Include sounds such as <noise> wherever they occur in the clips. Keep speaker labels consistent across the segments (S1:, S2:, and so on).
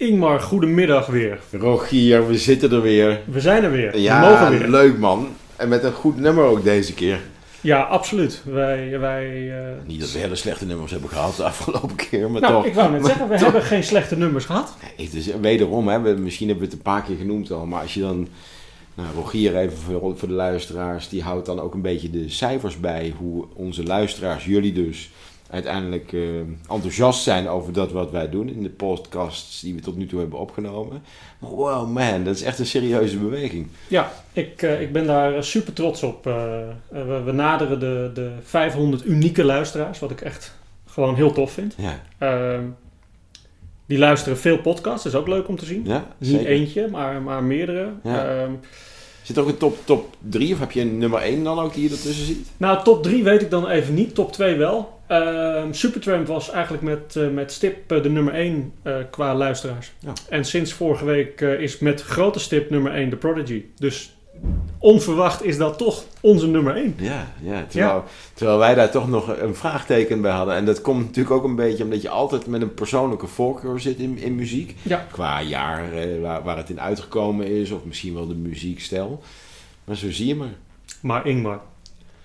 S1: Ingmar, goedemiddag weer.
S2: Rogier, we zitten er weer.
S1: We zijn er weer.
S2: Ja,
S1: we mogen weer.
S2: leuk man. En met een goed nummer ook deze keer.
S1: Ja, absoluut. Wij, wij, eh,
S2: Niet dat we hele slechte nummers hebben gehad de afgelopen keer, maar
S1: nou,
S2: toch.
S1: ik wou net zeggen, we <laughs>
S2: toch.
S1: hebben geen slechte nummers gehad.
S2: Nee, het is wederom, hè, we, misschien hebben we het een paar keer genoemd al, maar als je dan... Nou, Rogier even voor, voor de luisteraars, die houdt dan ook een beetje de cijfers bij. Hoe onze luisteraars, jullie dus, uiteindelijk eh, enthousiast zijn over dat wat wij doen in de podcasts die we tot nu toe hebben opgenomen. Maar wow man, dat is echt een serieuze beweging.
S1: Ja, ik, eh, ik ben daar super trots op. Eh, we, we naderen de, de 500 unieke luisteraars, wat ik echt gewoon heel tof vind.
S2: Ja,
S1: Ehm, die luisteren veel podcasts, dat is ook leuk om te zien.
S2: ja
S1: Niet eentje, maar, maar meerdere.
S2: Ja. Zit er ook een top, top 3 of heb je een nummer 1 dan ook die je ertussen ziet?
S1: Nou, top 3 weet ik dan even niet. Top 2 wel. Ehm, Supertramp was eigenlijk met, eh, met stip eh, de nummer 1 eh, qua luisteraars.
S2: Ja.
S1: En sinds vorige week is met grote stip nummer 1 The Prodigy. Dus onverwacht is dat toch onze nummer 1.
S2: Ja, ja, terwijl, terwijl wij daar toch nog een vraagteken bij hadden. En dat komt natuurlijk ook een beetje omdat je altijd met een persoonlijke voorkeur zit in, in muziek.
S1: Ja.
S2: Qua jaar eh, waar, waar het in uitgekomen is of misschien wel de muziekstijl. Maar zo zie je maar.
S1: Maar Ingmar,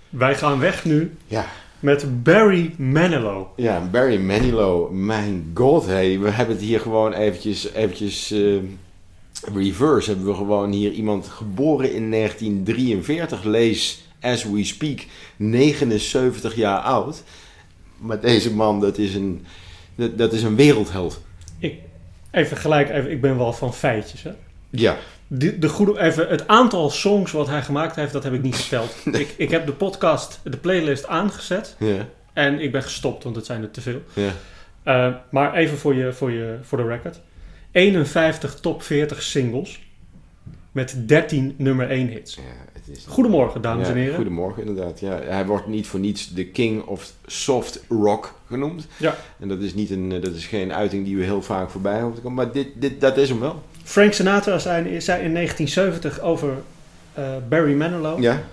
S1: wij gaan weg nu
S2: Ja,
S1: met Barry Manilow.
S2: ja Barry Manilow, mijn god, hey, we hebben het hier gewoon eventjes, eventjes eh, reverse. Hebben we gewoon hier iemand geboren in 1943, lees as we speak, 79 jaar oud. Maar deze man, dat is een, dat, dat is een wereldheld.
S1: Ik, even gelijk, even, ik ben wel van feitjes. Hè?
S2: Ja,
S1: De, de goede, even, het aantal songs wat hij gemaakt heeft, dat heb ik niet geteld. <laughs> Ik, ik heb de podcast, de playlist aangezet.
S2: ja,
S1: En ik ben gestopt, want het zijn er te veel.
S2: ja.
S1: Eh, maar even voor, je, voor, je, voor de record. 51 top 40 singles. Met 13 nummer 1 hits.
S2: ja het is,
S1: Goedemorgen, dames
S2: Ja,
S1: en heren.
S2: Goedemorgen, inderdaad. Ja, hij wordt niet voor niets de king of soft rock genoemd.
S1: Ja.
S2: En dat is, niet een, eh, dat is geen uiting die we heel vaak voorbij hoeven te komen. Maar dit, dit, dat is hem wel.
S1: Frank Sinatra zei, zei in 1970 over eh, Barry Manilow.
S2: Ja,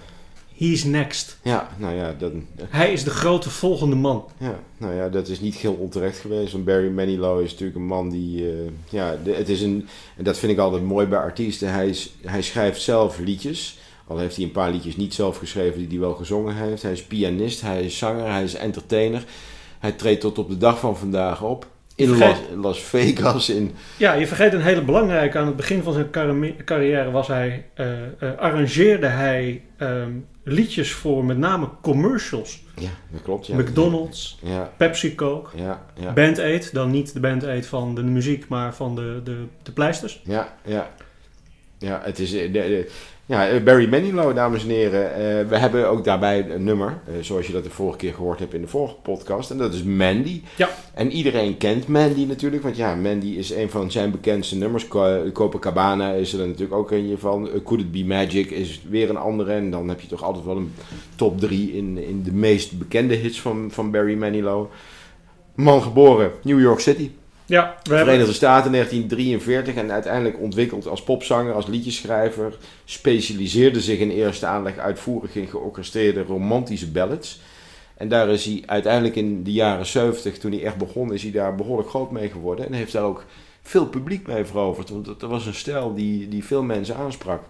S1: He's next.
S2: ja nou ja, dat,
S1: Hij is de grote volgende man.
S2: ja, nou ja, dat is niet heel onterecht geweest. Want Barry Manilow is natuurlijk een man die... eh, ja, het is een... En dat vind ik altijd mooi bij artiesten. Hij, is, hij schrijft zelf liedjes. Al heeft hij een paar liedjes niet zelf geschreven die hij wel gezongen heeft. Hij is pianist, hij is zanger, hij is entertainer. Hij treedt tot op de dag van vandaag op. In Las,
S1: Vergeet-
S2: Las Vegas, in...
S1: Ja, je vergeet een hele belangrijke. Aan het begin van zijn carri- carrière was hij, eh, eh, arrangeerde hij ehm, liedjes voor met name commercials.
S2: Ja, dat klopt. Ja.
S1: McDonald's,
S2: Ja,
S1: Pepsi Coke,
S2: ja, ja.
S1: Band Aid. Dan niet de Band Aid van de muziek, maar van de, de, de pleisters.
S2: Ja, ja. Ja, het is... eh, de- de- ja, eh, Barry Manilow, dames en heren. Eh, we hebben ook daarbij een nummer, eh, zoals je dat de vorige keer gehoord hebt in de vorige podcast. En dat is Mandy.
S1: Ja.
S2: En iedereen kent Mandy natuurlijk, want ja, Mandy is een van zijn bekendste nummers. Co- Copacabana is er natuurlijk ook een van. Could It Be Magic is weer een andere. En dan heb je toch altijd wel een top 3 in, in de meest bekende hits van, van Barry Manilow. Man geboren, New York City.
S1: Ja, we hebben,
S2: Verenigde Staten 1943 en uiteindelijk ontwikkeld als popzanger, als liedjeschrijver. Specialiseerde zich in eerste aanleg uitvoerig in georchestreerde romantische ballads. En daar is hij uiteindelijk in de jaren 70, toen hij echt begon, is hij daar behoorlijk groot mee geworden. En heeft daar ook veel publiek mee veroverd. Want dat was een stijl die, die veel mensen aansprak.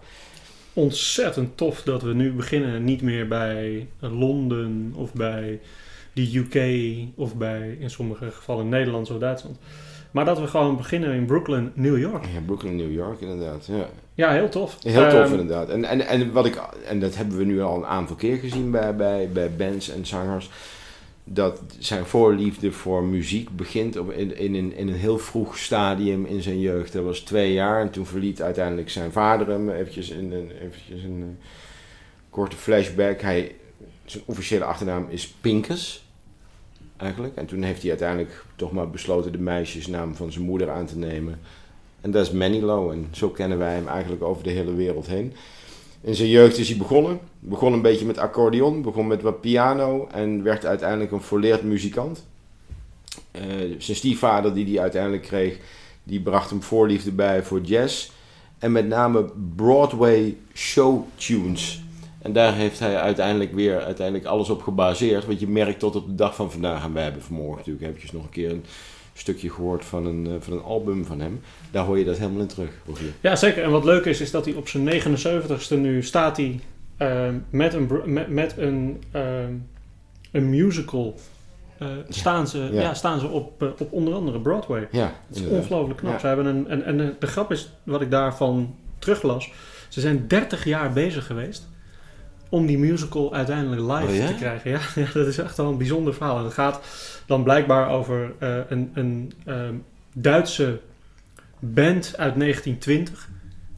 S1: ontzettend tof dat we nu beginnen. Niet meer bij Londen of bij de UK of bij in sommige gevallen Nederland of Duitsland. Maar dat we gewoon beginnen in Brooklyn, New York.
S2: Ja, Brooklyn, New York inderdaad. Ja.
S1: Ja, heel tof.
S2: Heel tof
S1: Ehm,
S2: inderdaad. En, en, en, wat ik, en dat hebben we nu al een aantal keer gezien bij, bij, bij bands en zangers. Dat zijn voorliefde voor muziek begint op, in, in, een, in een heel vroeg stadium in zijn jeugd. Dat was twee jaar en toen verliet uiteindelijk zijn vader hem. Eventjes een, een, eventjes een korte flashback. Hij, zijn officiële achternaam is Pincus. Eigenlijk. En toen heeft hij uiteindelijk toch maar besloten de meisjesnaam van zijn moeder aan te nemen. En dat is Manilow. En zo kennen wij hem eigenlijk over de hele wereld heen. In zijn jeugd is hij begonnen. Begon een beetje met accordeon, begon met wat piano en werd uiteindelijk een volleerd muzikant. Eh, zijn stiefvader die hij uiteindelijk kreeg, die bracht hem voorliefde bij voor jazz. En met name Broadway show tunes. En daar heeft hij uiteindelijk weer uiteindelijk alles op gebaseerd. Want je merkt tot op de dag van vandaag. En wij hebben vanmorgen natuurlijk eventjes nog een keer een stukje gehoord van een, eh, van een album van hem. Daar hoor je dat helemaal in terug. Rogier.
S1: Ja, zeker. En wat leuk is, is dat hij op zijn 79ste nu staat hij ehm, met een, met, met een, ehm, een musical. eh, staan, ze, ja.
S2: Ja.
S1: staan ze op, eh, op onder andere Broadway.
S2: Ja,
S1: Het is ongelooflijk knap.
S2: Ja.
S1: Ze hebben een, en, en de- de grap is, wat ik daarvan teruglas, ze zijn 30 jaar bezig geweest om die musical uiteindelijk live
S2: Oh ja?
S1: te krijgen. Ja, <laughs> ja, dat is echt wel een bijzonder verhaal. En het gaat dan blijkbaar over eh, een, een ehm, Duitse band uit 1920.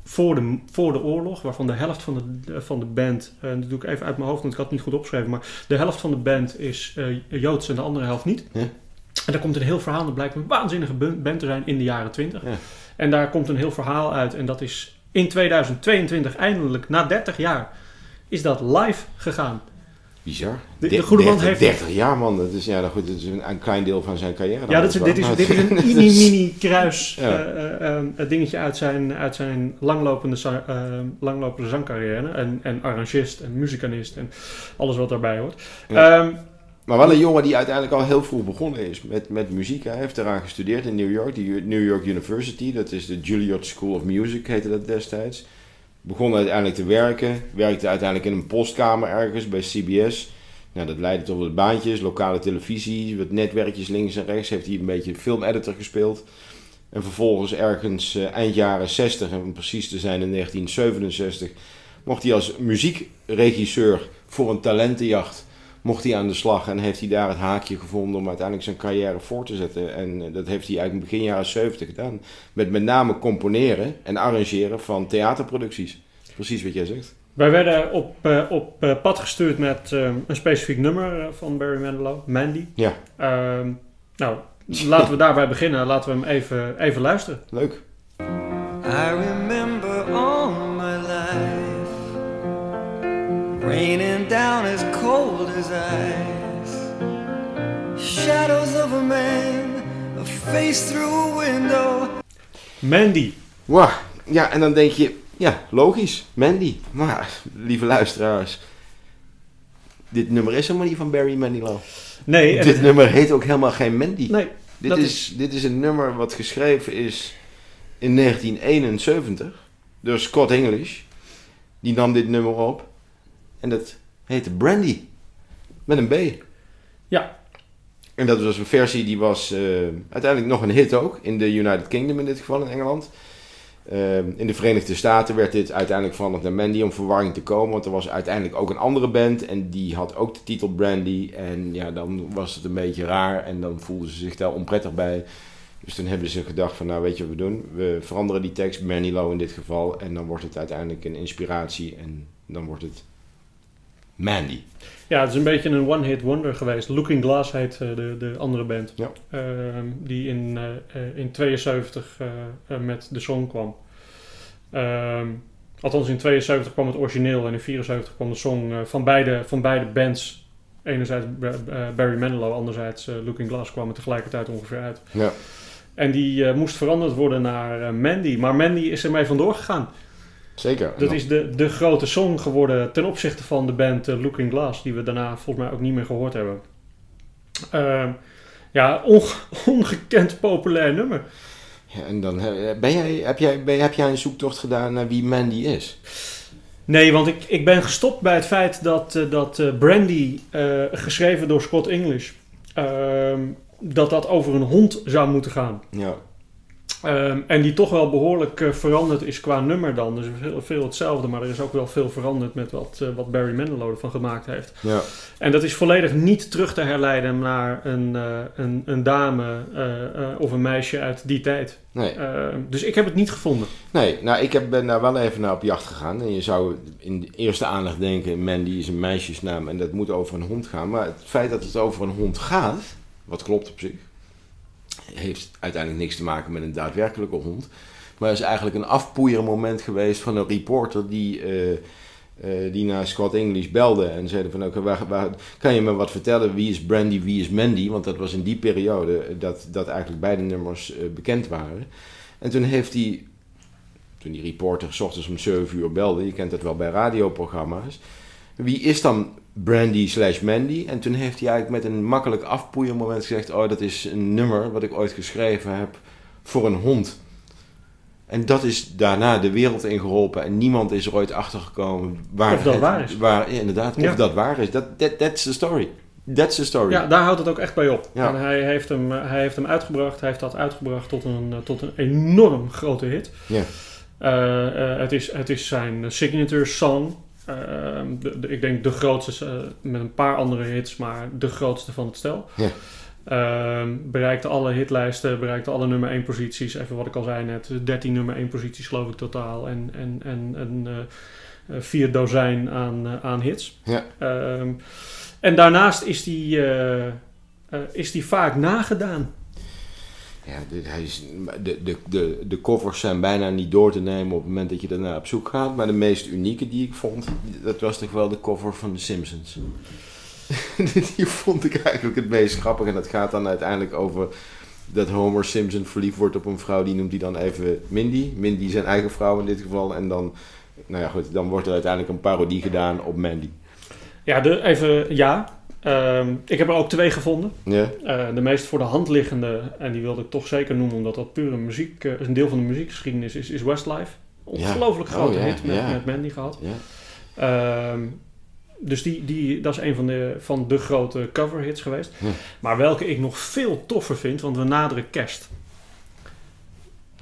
S1: Voor de, voor de oorlog, waarvan de helft van de, van de band, eh, dat doe ik even uit mijn hoofd, want ik had het niet goed opgeschreven, maar de helft van de band is eh, Joods en de andere helft niet.
S2: Ja.
S1: En daar komt een heel verhaal, dat blijkt een waanzinnige band te zijn in de jaren 20.
S2: Ja.
S1: En daar komt een heel verhaal uit en dat is in 2022 eindelijk, na 30 jaar, is dat live gegaan.
S2: Bizar.
S1: De- goede man
S2: 30
S1: heeft-
S2: 30 jaar man, dat is, ja, goed, dat is een, een klein deel van zijn carrière.
S1: Ja, dat is, dit, is, dit is een <laughs> mini-mini kruis
S2: Ja.
S1: eh, eh, eh, een dingetje uit zijn, uit zijn langlopende, za- eh, langlopende zangcarrière. En, en arrangist en muzikanist en alles wat daarbij hoort.
S2: Ja.
S1: Ehm,
S2: Maar wel een jongen die uiteindelijk al heel vroeg begonnen is met, met muziek. Hij heeft eraan gestudeerd in New York, de New York University. Dat is de Juilliard School of Music, heette dat destijds. Begon uiteindelijk te werken. Werkte uiteindelijk in een postkamer ergens bij CBS. Nou, dat leidde tot wat baantjes, lokale televisie, wat netwerkjes links en rechts. Heeft hij een beetje filmeditor gespeeld. En vervolgens ergens eh, eind jaren 60, en om precies te zijn in 1967, mocht hij als muziekregisseur voor een talentenjacht mocht hij aan de slag en heeft hij daar het haakje gevonden om uiteindelijk zijn carrière voor te zetten. En eh, dat heeft hij eigenlijk begin jaren 70 gedaan. Met met name componeren en arrangeren van theaterproducties. Precies wat jij zegt.
S1: wij werden op, eh, op eh, pad gestuurd met een specifiek nummer van Barry Manilow, Mandy.
S2: Ja.
S1: Ehm, nou, laten we daarbij beginnen. Laten we hem even, even luisteren.
S2: Leuk.
S3: Shadows of a man, a face through a window.
S1: Mandy.
S2: Wauw. Ja, en dan denk je, ja, logisch, Mandy. Maar, lieve luisteraars, dit nummer is helemaal niet van Barry Manilow.
S1: Nee,
S2: Dit
S1: het-
S2: nummer heet ook helemaal geen Mandy.
S1: nee
S2: Dit
S1: dat
S2: is, dit is een nummer wat geschreven is in 1971 door Scott English. Die nam dit nummer op. En dat heette Brandy. Met een B.
S1: Ja.
S2: En dat was een versie die was eh, uiteindelijk nog een hit ook. In de United Kingdom in dit geval, in Engeland. Eh, in de Verenigde Staten werd dit uiteindelijk veranderd naar Mandy om verwarring te komen. Want er was uiteindelijk ook een andere band. En die had ook de titel Brandy. En ja, dan was het een beetje raar. En dan voelden ze zich daar onprettig bij. Dus toen hebben ze gedacht van, nou weet je wat we doen? We veranderen die tekst, Manilow in dit geval. En dan wordt het uiteindelijk een inspiratie. En dan wordt het Mandy.
S1: Ja, het is een beetje een one-hit wonder geweest. Looking Glass heet eh, de, de andere band.
S2: Ja.
S1: Ehm, die in, eh, in 72 eh, met de song kwam. Ehm, althans, in 72 kwam het origineel en in 74 kwam de song van, beide, van beide bands. Enerzijds Ba- Barry Manilow, anderzijds Looking Glass kwamen tegelijkertijd ongeveer uit.
S2: Ja.
S1: En die moest veranderd worden naar Mandy. Maar Mandy is ermee vandoor gegaan.
S2: Zeker.
S1: Dat is de, de grote song geworden ten opzichte van de band eh, Looking Glass, die we daarna volgens mij ook niet meer gehoord hebben. Ehm, ja, onge- <laughs> ongekend populair nummer.
S2: Ja, en dan eh, ben jij, heb, jij, ben, heb jij een zoektocht gedaan naar wie Mandy is?
S1: Nee, want ik, ik ben gestopt bij het feit dat, eh, dat Brandy, geschreven door Scott English, ehm, dat dat over een hond zou moeten gaan.
S2: Ja.
S1: Ehm, en die toch wel behoorlijk eh, veranderd is qua nummer dan. Dus veel, veel hetzelfde, maar er is ook wel veel veranderd met wat, eh, wat Barry Manilow ervan gemaakt heeft.
S2: Ja.
S1: En dat is volledig niet terug te herleiden naar een, eh, een, een dame of een meisje uit die tijd.
S2: Nee.
S1: Ehm, dus ik heb het niet gevonden.
S2: Nee, nou ik heb, ben daar wel even naar op jacht gegaan. En je zou in de eerste aandacht denken, Mandy is een meisjesnaam en dat moet over een hond gaan. Maar het feit dat het over een hond gaat, wat klopt op zich, heeft uiteindelijk niks te maken met een daadwerkelijke hond. Maar is eigenlijk een afpoeiermoment geweest van een reporter die, eh, eh, die naar Scott English belde. En zeiden van, oké, waar, kan je me wat vertellen? Wie is Brandy, wie is Mandy? Want dat was in die periode dat, dat eigenlijk beide nummers eh, bekend waren. En toen heeft hij toen die reporter s ochtends om 7 uur belde, je kent dat wel bij radioprogramma's. Wie is dan Brandy slash Mandy. En toen heeft hij eigenlijk met een makkelijk afpoeien moment gezegd... Oh, dat is een nummer wat ik ooit geschreven heb voor een hond. En dat is daarna de wereld ingeholpen. En niemand is er ooit achter gekomen waar
S1: Of dat
S2: het-
S1: waar is.
S2: Waar, ja, inderdaad,
S1: Ja.
S2: of dat waar is. Dat that, that's the story. That's the story.
S1: Ja, daar houdt het ook echt bij op.
S2: Ja.
S1: En hij heeft, hem, eh, hij heeft hem uitgebracht. Hij heeft dat uitgebracht tot een, eh, tot een enorm grote hit.
S2: Ja.
S1: Eh, het, is, het is zijn signature song. Eh, de, de- ik denk de grootste, eh, met een paar andere hits, maar de grootste van het stel.
S2: Ja.
S1: Ehm, bereikte alle hitlijsten, bereikte alle nummer 1 posities. Even wat ik al zei net, 13 nummer 1 posities geloof ik totaal. En, en, en, en eh, eh, vier dozijn aan, aan hits.
S2: Ja.
S1: Ehm, en daarnaast is die, is die vaak nagedaan.
S2: Ja, de, de, de, de covers zijn bijna niet door te nemen op het moment dat je daarna op zoek gaat. Maar de meest unieke die ik vond, dat was toch wel de cover van The Simpsons. <laughs> die vond ik eigenlijk het meest grappig. En dat gaat dan uiteindelijk over dat Homer Simpson verliefd wordt op een vrouw. Die noemt hij dan even Mindy. Mindy zijn eigen vrouw in dit geval. En dan, nou ja goed, dan wordt er uiteindelijk een parodie gedaan op Mandy.
S1: Ja, de, even ja. Ehm, ik heb er ook twee gevonden. Eh, de meest voor de hand liggende, en die wilde ik toch zeker noemen, omdat dat pure muziek, eh, een deel van de muziekgeschiedenis is, is Westlife. Ongelooflijk grote
S2: Oh, ja,
S1: hit met, met Mandy gehad. Ehm, dus die, die, dat is een van de, van de grote coverhits geweest. Maar welke ik nog veel toffer vind, want we naderen kerst.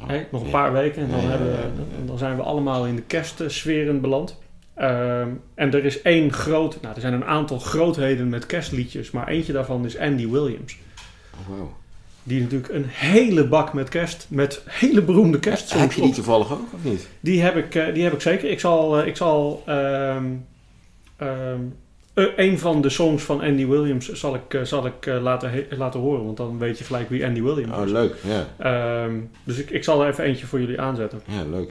S2: Oh,
S1: nog een paar weken en dan, hebben dan zijn we allemaal in de kerstsferen beland. Ehm, en er is één groot, nou er zijn een aantal grootheden met kerstliedjes, maar eentje daarvan is Andy Williams.
S2: Oh, wow.
S1: Die natuurlijk een hele bak met kerst, met hele beroemde kerstsongs
S2: Heb je die toevallig ook of niet?
S1: Die heb ik, eh, die heb ik zeker. Ik zal, eh, ik zal ehm, ehm, eh, een van de songs van Andy Williams zal ik, zal ik laten, laten horen, want dan weet je gelijk wie Andy Williams
S2: Oh,
S1: is.
S2: leuk. Ja,
S1: dus ik, ik zal er even eentje voor jullie aanzetten.
S2: ja leuk.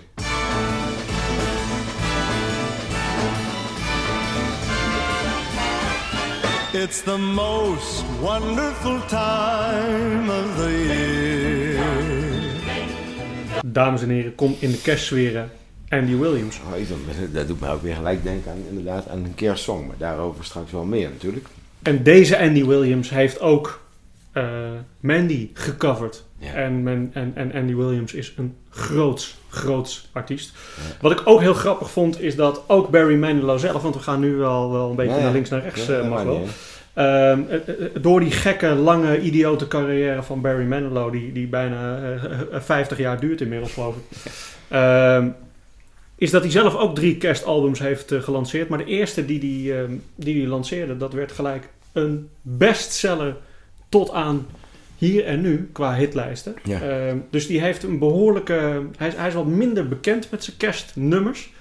S3: It's the most wonderful time of the year.
S1: Dames en heren, kom in de kerstsferen Andy Williams.
S2: Oh, dat doet mij ook weer gelijk denken aan, inderdaad, aan een kerstsong. Maar daarover straks wel meer natuurlijk.
S1: En deze Andy Williams heeft ook eh, Mandy gecoverd.
S2: Ja.
S1: En, men, en, en Andy Williams is een groots, groots artiest.
S2: Ja.
S1: Wat ik ook heel grappig vond, is dat ook Barry Manilow zelf... want we gaan nu wel, wel een beetje naar links naar rechts, mag wel. eh, door die gekke, lange, idiote carrière van Barry Manilow... die, die bijna eh, eh, 50 jaar duurt inmiddels, geloof ik... Ehm, is dat hij zelf ook drie kerstalbums heeft gelanceerd. Maar de eerste die hij ehm, die die lanceerde, dat werd gelijk een bestseller tot aan hier en nu qua hitlijsten.
S2: Ja.
S1: Ehm, dus die heeft een behoorlijke... Hij is, hij is wat minder bekend met zijn kerstnummers.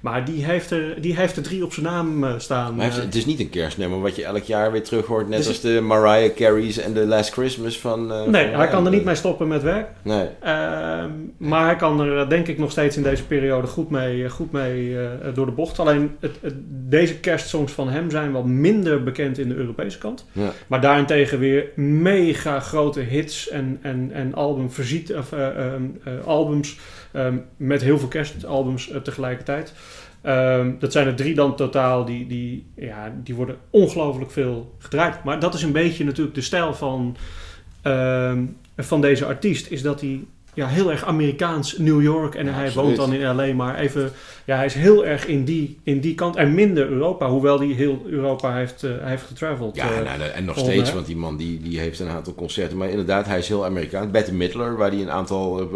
S1: Maar die heeft er, die heeft er drie op zijn naam eh, staan.
S2: Maar hij heeft-
S1: Eh,
S2: het is niet een kerstnummer wat je elk jaar weer terug hoort. Net
S1: Dus-
S2: als de Mariah Carey's en de Last Christmas van... eh,
S1: nee,
S2: van-
S1: hij kan er niet mee stoppen met werk.
S2: Nee.
S1: Ehm, maar hij kan er denk ik nog steeds in deze periode goed mee, goed mee door de bocht. Alleen het, het- deze kerstsongs van hem zijn wat minder bekend in de Europese kant.
S2: Ja.
S1: Maar daarentegen weer mega grote hits en, en, en album, verziet, of, eh, ehm, eh, albums ehm, met heel veel kerstalbums eh, tegelijkertijd. Ehm, dat zijn er drie dan totaal, die, die, ja, die worden ongelooflijk veel gedraaid. Maar dat is een beetje natuurlijk de stijl van, ehm, van deze artiest. Is dat hij ja, heel erg Amerikaans, New York en
S2: Ja,
S1: hij
S2: absoluut.
S1: woont dan in LA. Maar even, ja, hij is heel erg in die, in die kant en minder Europa. Hoewel hij heel Europa heeft, eh, heeft getraveld.
S2: Ja,
S1: eh.
S2: nou, en nog steeds, want die man die, die heeft een aantal concerten. Maar inderdaad, hij is heel Amerikaans. Bette Midler, waar hij een aantal,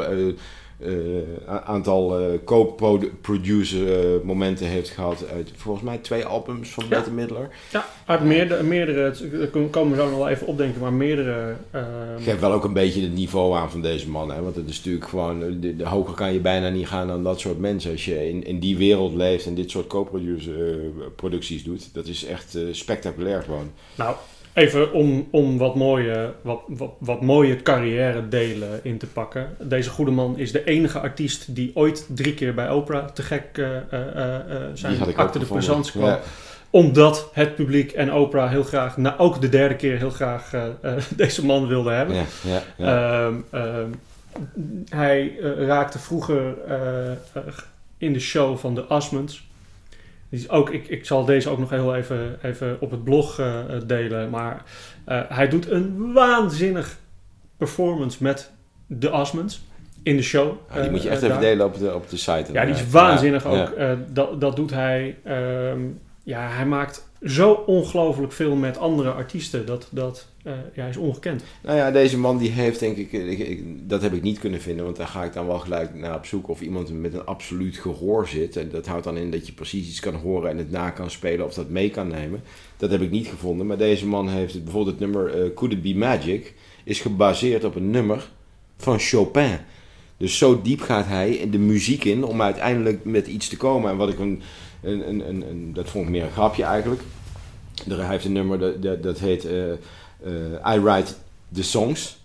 S2: aantal eh, co-producer eh, momenten heeft gehad. Uit volgens mij twee albums van
S1: Ja.
S2: Bette Midler.
S1: Ja, uit meerdere, meerdere daar komen we zo nog wel even opdenken, maar meerdere... ehm,
S2: Geeft wel ook een beetje het niveau aan van deze man. Hè? Want het is natuurlijk gewoon, eh, de, de hoger kan je bijna niet gaan dan dat soort mensen. Als je in, in die wereld leeft en dit soort co-producer eh, producties doet. Dat is echt eh, spectaculair gewoon.
S1: Nou, even om, om wat, mooie, wat, wat, wat mooie carrière delen in te pakken. Deze goede man is de enige artiest die ooit drie keer bij Oprah te gek eh, zijn acte de présence kwam.
S2: Ja.
S1: Omdat het publiek en Oprah heel graag, nou ook de derde keer heel graag <laughs> deze man wilde hebben.
S2: Ja, ja, ja.
S1: Ehm, ehm, hij raakte vroeger in de show van de Asmonds. Die ook, ik, ik zal deze ook nog heel even, even op het blog eh, delen. Maar eh, hij doet een waanzinnig performance met de Osmonds in de show.
S2: Ah, die moet je
S1: eh,
S2: echt even
S1: daar.
S2: delen op de, op de site.
S1: Ja, die is waanzinnig
S2: Ja,
S1: ook. Dat, dat doet hij. ehm, ja, hij maakt zo ongelooflijk veel met andere artiesten. Dat, dat eh, ja, is ongekend.
S2: Nou ja, deze man die heeft denk ik, ik, ik- dat heb ik niet kunnen vinden, want daar ga ik dan wel gelijk naar op zoek of iemand met een absoluut gehoor zit. En dat houdt dan in dat je precies iets kan horen en het na kan spelen of dat mee kan nemen. Dat heb ik niet gevonden, maar deze man heeft bijvoorbeeld het nummer eh, Could It Be Magic, is gebaseerd op een nummer van Chopin. Dus zo diep gaat hij de muziek in om uiteindelijk met iets te komen. En wat ik een, een, een, een, een- dat vond ik meer een grapje eigenlijk. Er- Hij heeft een nummer dat, dat, dat heet eh, eh, I Write the Songs.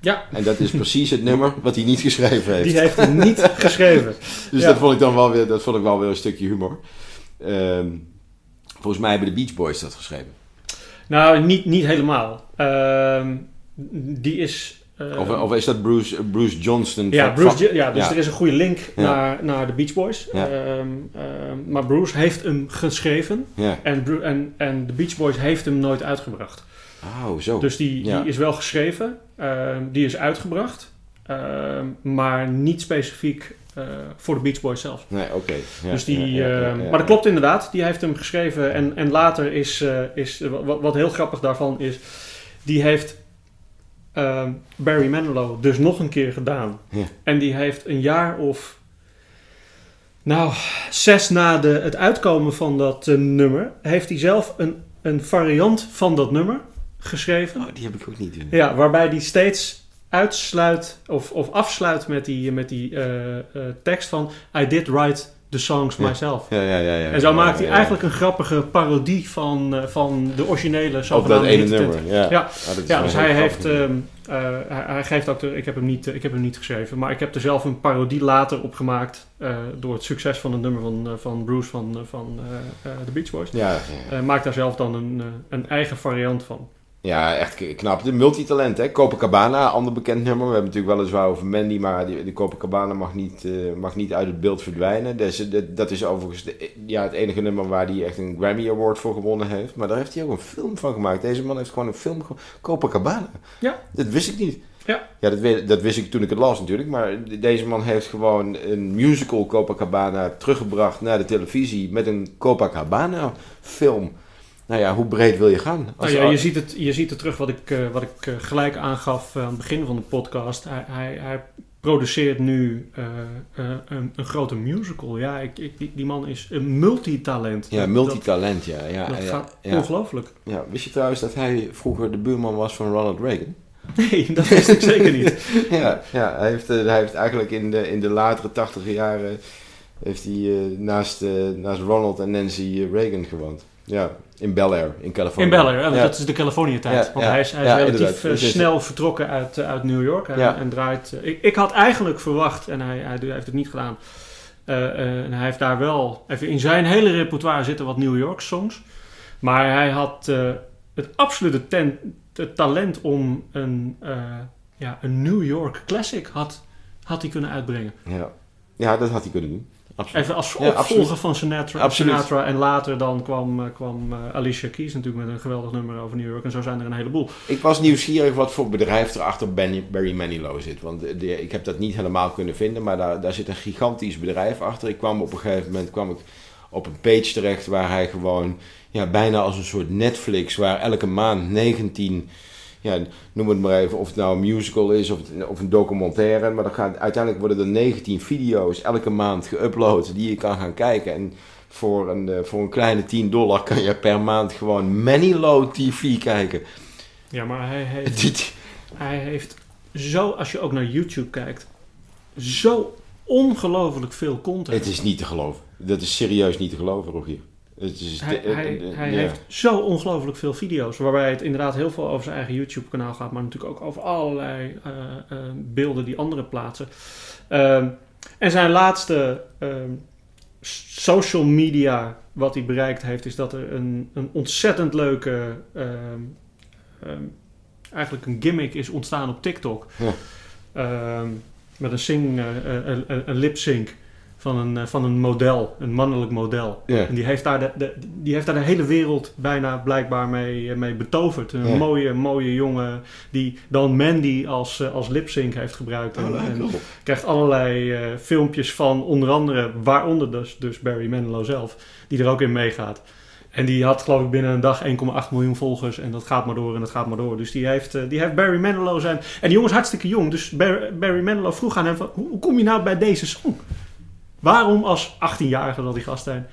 S1: Ja,
S2: En dat is precies het nummer wat hij niet geschreven heeft.
S1: die heeft hij niet <laughs> geschreven.
S2: Dus
S1: Ja.
S2: dat vond ik dan wel weer, dat vond ik wel weer een stukje humor. Ehm, volgens mij hebben de Beach Boys dat geschreven.
S1: Nou, niet, niet helemaal. Ehm, die is. Eh,
S2: Of, of is dat Bruce, Bruce Johnston?
S1: ja, Bruce,
S2: van-
S1: ja, dus
S2: ja.
S1: er is een goede link
S2: Ja.
S1: naar, naar de Beach Boys.
S2: Ja.
S1: Ehm, ehm, maar Bruce heeft hem geschreven en, en, en de Beach Boys heeft hem nooit uitgebracht.
S2: Oh, zo.
S1: Dus die, die is wel geschreven, ehm, die is uitgebracht, maar niet specifiek eh, voor de Beach Boys zelf.
S2: Nee, oké. Ja,
S1: dus die,
S2: ja, ja,
S1: maar dat klopt inderdaad, die heeft hem geschreven en, en later is, eh, is wat, wat heel grappig daarvan is, die heeft ehm, Barry Manilow dus nog een keer gedaan.
S2: Ja.
S1: En die heeft een jaar of, nou, zes na de, het uitkomen van dat eh, nummer, heeft hij zelf een, een variant van dat nummer geschreven.
S2: Oh, die heb ik ook niet.
S1: Ja, waarbij die steeds uitsluit of, of afsluit met die, met die eh, eh, tekst van I did write the songs
S2: Ja.
S1: myself.
S2: Ja, ja, ja. ja
S1: En zo maakt hij eigenlijk een grappige parodie van, eh, van de originele
S2: Op dat
S1: zogenaamde
S2: ene nummer. Ja,
S1: Ja.
S2: Ah,
S1: Ja, dus hij heeft, ehm, eh, hij, hij geeft ook, de, ik, heb hem niet, eh, ik heb hem niet geschreven, maar ik heb er zelf een parodie later op gemaakt door het succes van het nummer van, van Bruce van, van de Beach Boys.
S2: Ja,
S1: maakt daar zelf dan een, een eigen variant van.
S2: Ja, echt knap. De multitalent, hè. Copacabana, ander bekend nummer. We hebben natuurlijk weliswaar over Mandy, maar die, de Copacabana mag niet, eh, mag niet uit het beeld verdwijnen. Dus, dat, dat is overigens de- ja, het enige nummer waar hij echt een Grammy Award voor gewonnen heeft. Maar daar heeft hij ook een film van gemaakt. Deze man heeft gewoon een film ge- Copacabana.
S1: Ja.
S2: Dat wist ik niet.
S1: Ja.
S2: Ja, dat, dat wist ik toen ik het las natuurlijk. Maar deze man heeft gewoon een musical Copacabana teruggebracht naar de televisie met een Copacabana film. Nou ja, hoe breed wil je gaan?
S1: Nou ja, je, ziet het, je ziet het terug wat ik, eh, wat ik eh, gelijk aangaf eh, aan het begin van de podcast. Hij, hij, hij produceert nu een, een grote musical. Ja, ik, ik, die, die man is een multitalent.
S2: Ja, multitalent, ja. ja,
S1: Dat,
S2: ja,
S1: gaat
S2: ja.
S1: ongelooflijk.
S2: Ja, wist je trouwens dat hij vroeger de buurman was van Ronald Reagan?
S1: Nee, dat wist ik zeker niet. <laughs>
S2: ja, ja hij, heeft, hij heeft eigenlijk in de, in de latere tachtige jaren heeft hij, naast, naast Ronald en Nancy Reagan gewoond. Ja, in Bel Air, in Californië.
S1: In Bel Air,
S2: Ja.
S1: dat is de Californië-tijd.
S2: Ja,
S1: want
S2: ja,
S1: hij is, hij is relatief
S2: inderdaad.
S1: eh, snel vertrokken uit, eh, uit New York. En,
S2: Ja.
S1: en draait... eh, ik, ik had eigenlijk verwacht, en hij, hij, heeft het niet gedaan... eh, eh, en hij heeft daar wel... Even in zijn hele repertoire zitten wat New York songs. Maar hij had eh, het absolute ten- het talent om een, eh, ja, een New York classic had, had hij kunnen uitbrengen.
S2: Ja. ja, dat had hij kunnen doen. Absoluut.
S1: Even als
S2: Ja,
S1: opvolger
S2: absoluut.
S1: van Sinatra. Sinatra. En later dan kwam, eh, kwam eh, Alicia Keys natuurlijk met een geweldig nummer over New York. En zo zijn er een heleboel.
S2: Ik was nieuwsgierig wat voor bedrijf er achter Barry Manilow zit. Want de- ik heb dat niet helemaal kunnen vinden, maar daar, daar zit een gigantisch bedrijf achter. Ik kwam op een gegeven moment kwam ik op een page terecht waar hij gewoon ja, bijna als een soort Netflix, waar elke maand 19, ja, noem het maar even, of het nou een musical is of, het- of een documentaire. Maar dan gaan, uiteindelijk worden er 19 video's elke maand geüpload die je kan gaan kijken. En voor een, eh, voor een kleine 10 dollar kan je per maand gewoon Manilow TV kijken.
S1: Ja, maar hij <laughs> heeft, hij heeft zo, als je ook naar YouTube kijkt, zo ongelooflijk veel content.
S2: Het is niet te geloven. Dat is serieus niet te geloven, Rogier. Het is,
S1: hij hij, hij
S2: ja.
S1: heeft zo ongelooflijk veel video's, waarbij het inderdaad heel veel over zijn eigen YouTube-kanaal gaat, maar natuurlijk ook over allerlei eh, eh, beelden die anderen plaatsen. Ehm, en zijn laatste ehm, social media wat hij bereikt heeft, is dat er een, een ontzettend leuke, ehm, eigenlijk een gimmick is ontstaan op TikTok.
S2: Ja.
S1: Met een, sing, eh, een lip sync. Van een, eh, van een model, een mannelijk model. En die heeft, daar de, de- die heeft daar de hele wereld bijna blijkbaar mee, eh, mee betoverd. Een mooie, mooie jongen die dan Mandy als, eh, als lip-sync heeft gebruikt. En,
S2: Oh,
S1: en krijgt allerlei filmpjes van onder andere, waaronder dus, dus Barry Manilow zelf, die er ook in meegaat. En die had geloof ik binnen een dag 1,8 miljoen volgers en dat gaat maar door en dat gaat maar door. Dus die heeft, die heeft Barry Manilow zijn... En die jongen is hartstikke jong, dus Barry, Barry Manilow vroeg aan hem van, hoe kom je nou bij deze song? Waarom als 18-jarige zal die gast zijn?